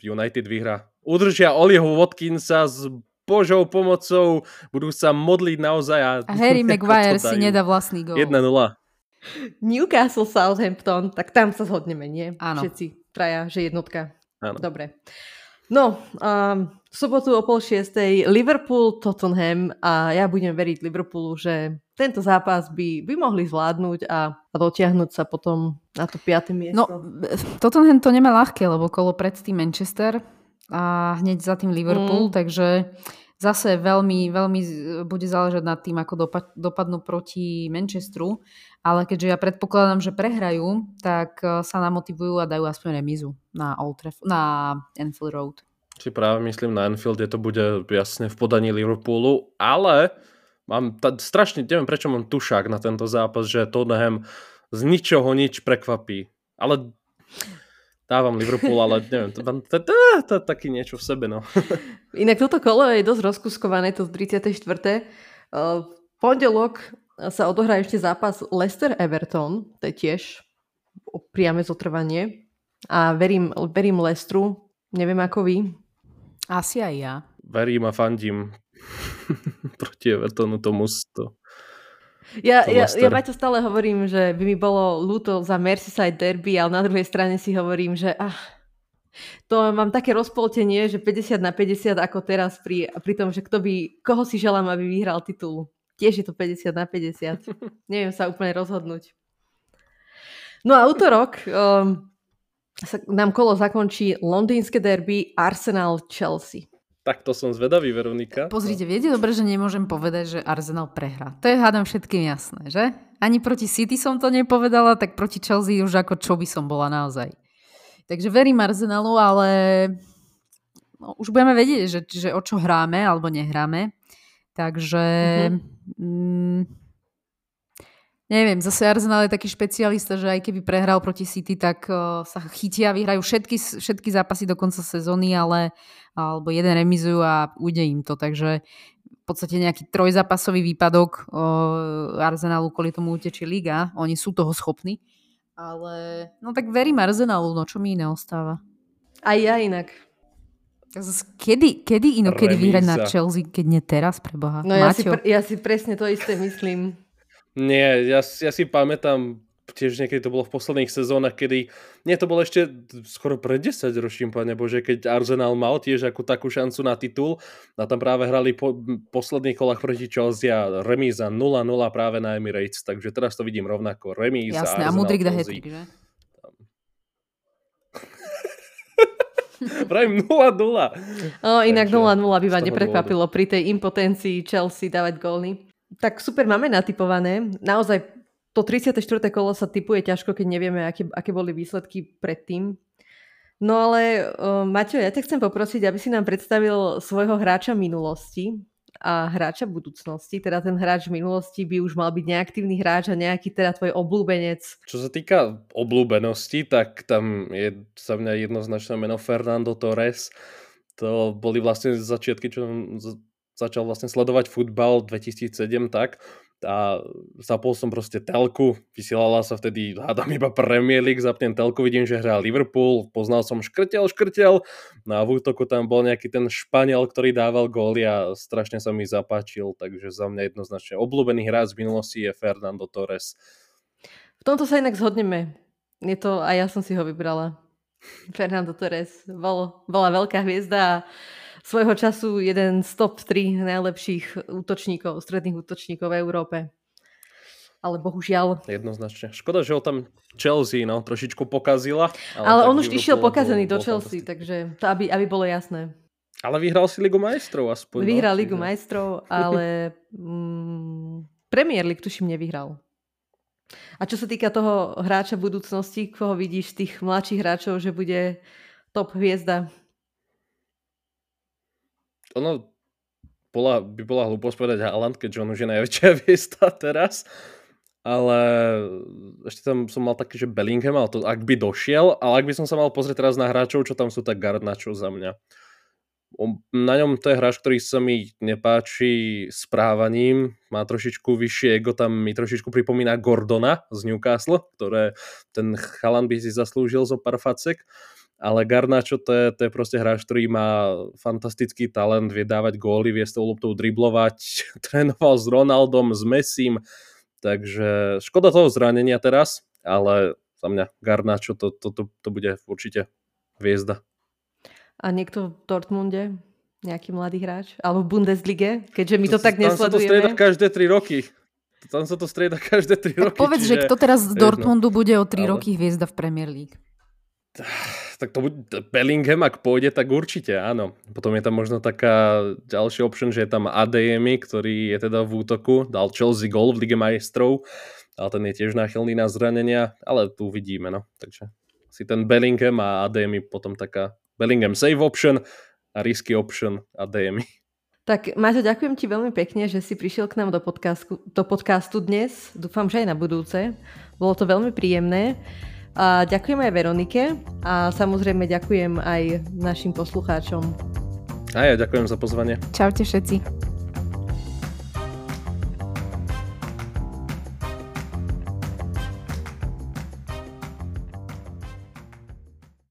United vyhrá. Udržia Oliho Watkinsa s Božou pomocou, budú sa modliť naozaj. A, a Harry Maguire si nedá vlastný gol. 1-0. Newcastle Southampton, tak tam sa zhodneme, nie? Áno. Všetci traja, že jednotka. Áno. Dobre. No, um, v sobotu o pol šiestej Liverpool, Tottenham a ja budem veriť Liverpoolu, že tento zápas by, by mohli zvládnuť a, a dotiahnuť sa potom na to piaté miesto. No, Tottenham to nemá ľahké, lebo kolo predtým Manchester a hneď za tým Liverpool, mm. takže zase veľmi, veľmi bude záležať nad tým, ako dopadnú proti Manchesteru ale keďže ja predpokladám, že prehrajú, tak e, sa namotivujú a dajú aspoň remizu na, Old Traff- na Anfield Road. Si práve myslím na Anfield, kde to bude jasne v podaní Liverpoolu, ale mám t- strašne, neviem prečo mám tušák na tento zápas, že Tottenham z ničoho nič prekvapí. Ale dávam Liverpool, ale neviem, to, to, to, to, taký niečo v sebe, no. Inak toto kolo je dosť rozkuskované, to z 34. Uh, pondelok sa odohrá ešte zápas Leicester-Everton, to je tiež priame zotrvanie. A verím, verím Leicesteru, neviem ako vy. Asi aj ja. Verím a fandím proti Evertonu tomu to. Ja, ja, ja Maťo stále hovorím, že by mi bolo ľúto za Merseyside derby, ale na druhej strane si hovorím, že ah, to mám také rozpoltenie, že 50 na 50 ako teraz pri, pri tom, že kto by, koho si želám, aby vyhral titul. Tiež je to 50 na 50. Neviem sa úplne rozhodnúť. No a útorok um, sa nám kolo zakončí londýnske derby Arsenal-Chelsea. Tak to som zvedavý, Veronika. Pozrite, viete dobre, že nemôžem povedať, že Arsenal prehrá. To je hádam všetkým jasné, že? Ani proti City som to nepovedala, tak proti Chelsea už ako čo by som bola naozaj. Takže verím Arsenalu, ale no, už budeme vedieť, že, že o čo hráme alebo nehráme. Takže mm-hmm. mm, neviem, zase Arsenal je taký špecialista, že aj keby prehral proti City, tak uh, sa chytia, vyhrajú všetky, všetky zápasy do konca sezóny, ale alebo jeden remizujú a ujde im to. Takže v podstate nejaký trojzápasový výpadok uh, Arsenalu kvôli tomu utečí liga. Oni sú toho schopní. Ale no tak verím Arsenalu, no čo mi iné ostáva. Aj ja inak. Kedy, kedy inokedy vyhrať na Chelsea, keď nie teraz, preboha? No ja si, ja si presne to isté myslím. Nie, ja, ja si pamätám tiež niekedy to bolo v posledných sezónach, kedy, nie, to bolo ešte skoro pred 10 ročím, pane Bože, keď Arsenal mal tiež akú takú šancu na titul a tam práve hrali po posledných kolách proti Chelsea a remíza 0-0 práve na Emirates, takže teraz to vidím rovnako, remíza Jasné, a Mudrik hetrik, že? Pravím 0-0. O, inak 0-0 by ma neprekvapilo pri tej impotencii Chelsea dávať góly. Tak super, máme natypované. Naozaj to 34. kolo sa typuje ťažko, keď nevieme, aké, aké boli výsledky predtým. No ale uh, Maťo, ja ťa chcem poprosiť, aby si nám predstavil svojho hráča minulosti a hráča budúcnosti. Teda ten hráč minulosti by už mal byť neaktívny hráč a nejaký teda tvoj obľúbenec. Čo sa týka obľúbenosti, tak tam je za mňa jednoznačné meno Fernando Torres. To boli vlastne začiatky, čo začal vlastne sledovať futbal 2007 tak a zapol som proste telku, vysielala sa vtedy, hádam iba Premier League, zapnem telku, vidím, že hrá Liverpool, poznal som škrtel, škrtel, no a v útoku tam bol nejaký ten Španiel, ktorý dával góly a strašne sa mi zapáčil, takže za mňa jednoznačne obľúbený hráč z minulosti je Fernando Torres. V tomto sa inak zhodneme. Je to, a ja som si ho vybrala. Fernando Torres bol, bola veľká hviezda a svojho času jeden z top 3 najlepších útočníkov, stredných útočníkov v Európe. Ale bohužiaľ... Jednoznačne. Škoda, že ho tam Chelsea no, trošičku pokazila. Ale, ale on už išiel pokazený do Chelsea, takže to aby, aby bolo jasné. Ale vyhral si Ligu majstrov aspoň. Vyhral no, Ligu majstrov, ale mm, Premier League tuším nevyhral. A čo sa týka toho hráča budúcnosti, koho vidíš tých mladších hráčov, že bude top hviezda ono bola, by bola hlúposť povedať Haaland, keďže on už je najväčšia hviezda teraz. Ale ešte tam som mal taký, že Bellingham, ale to ak by došiel, ale ak by som sa mal pozrieť teraz na hráčov, čo tam sú, tak Garnacho za mňa. Na ňom to je hráč, ktorý sa mi nepáči správaním, má trošičku vyššie ego, tam mi trošičku pripomína Gordona z Newcastle, ktoré ten chalan by si zaslúžil zo pár facek ale Garnacho to je, to je proste hráč, ktorý má fantastický talent, vie dávať góly, vie s tou loptou driblovať, trénoval s Ronaldom, s Messim, takže škoda toho zranenia teraz, ale za mňa Garnacho to, to, to, to bude určite hviezda. A niekto v Dortmunde? Nejaký mladý hráč? Alebo v Bundeslige? Keďže my to, to tak nesledujeme. Tam sa to strieda každé 3 roky. Tam sa to strieda každé 3 roky. Povedz, čiže... že kto teraz z Dortmundu bude o 3 ale... roky hviezda v Premier League tak to bude Bellingham, ak pôjde, tak určite áno. Potom je tam možno taká ďalší option, že je tam Adeyemi, ktorý je teda v útoku, dal Chelsea gol v Lige majstrov, ale ten je tiež náchylný na zranenia, ale tu vidíme, no. Takže si ten Bellingham a Adeyemi potom taká Bellingham save option a risky option Adeyemi. Tak Maťo, ďakujem ti veľmi pekne, že si prišiel k nám do podcastu, do podcastu dnes. Dúfam, že aj na budúce. Bolo to veľmi príjemné. A ďakujem aj Veronike a samozrejme ďakujem aj našim poslucháčom. A ja ďakujem za pozvanie. Čaute všetci.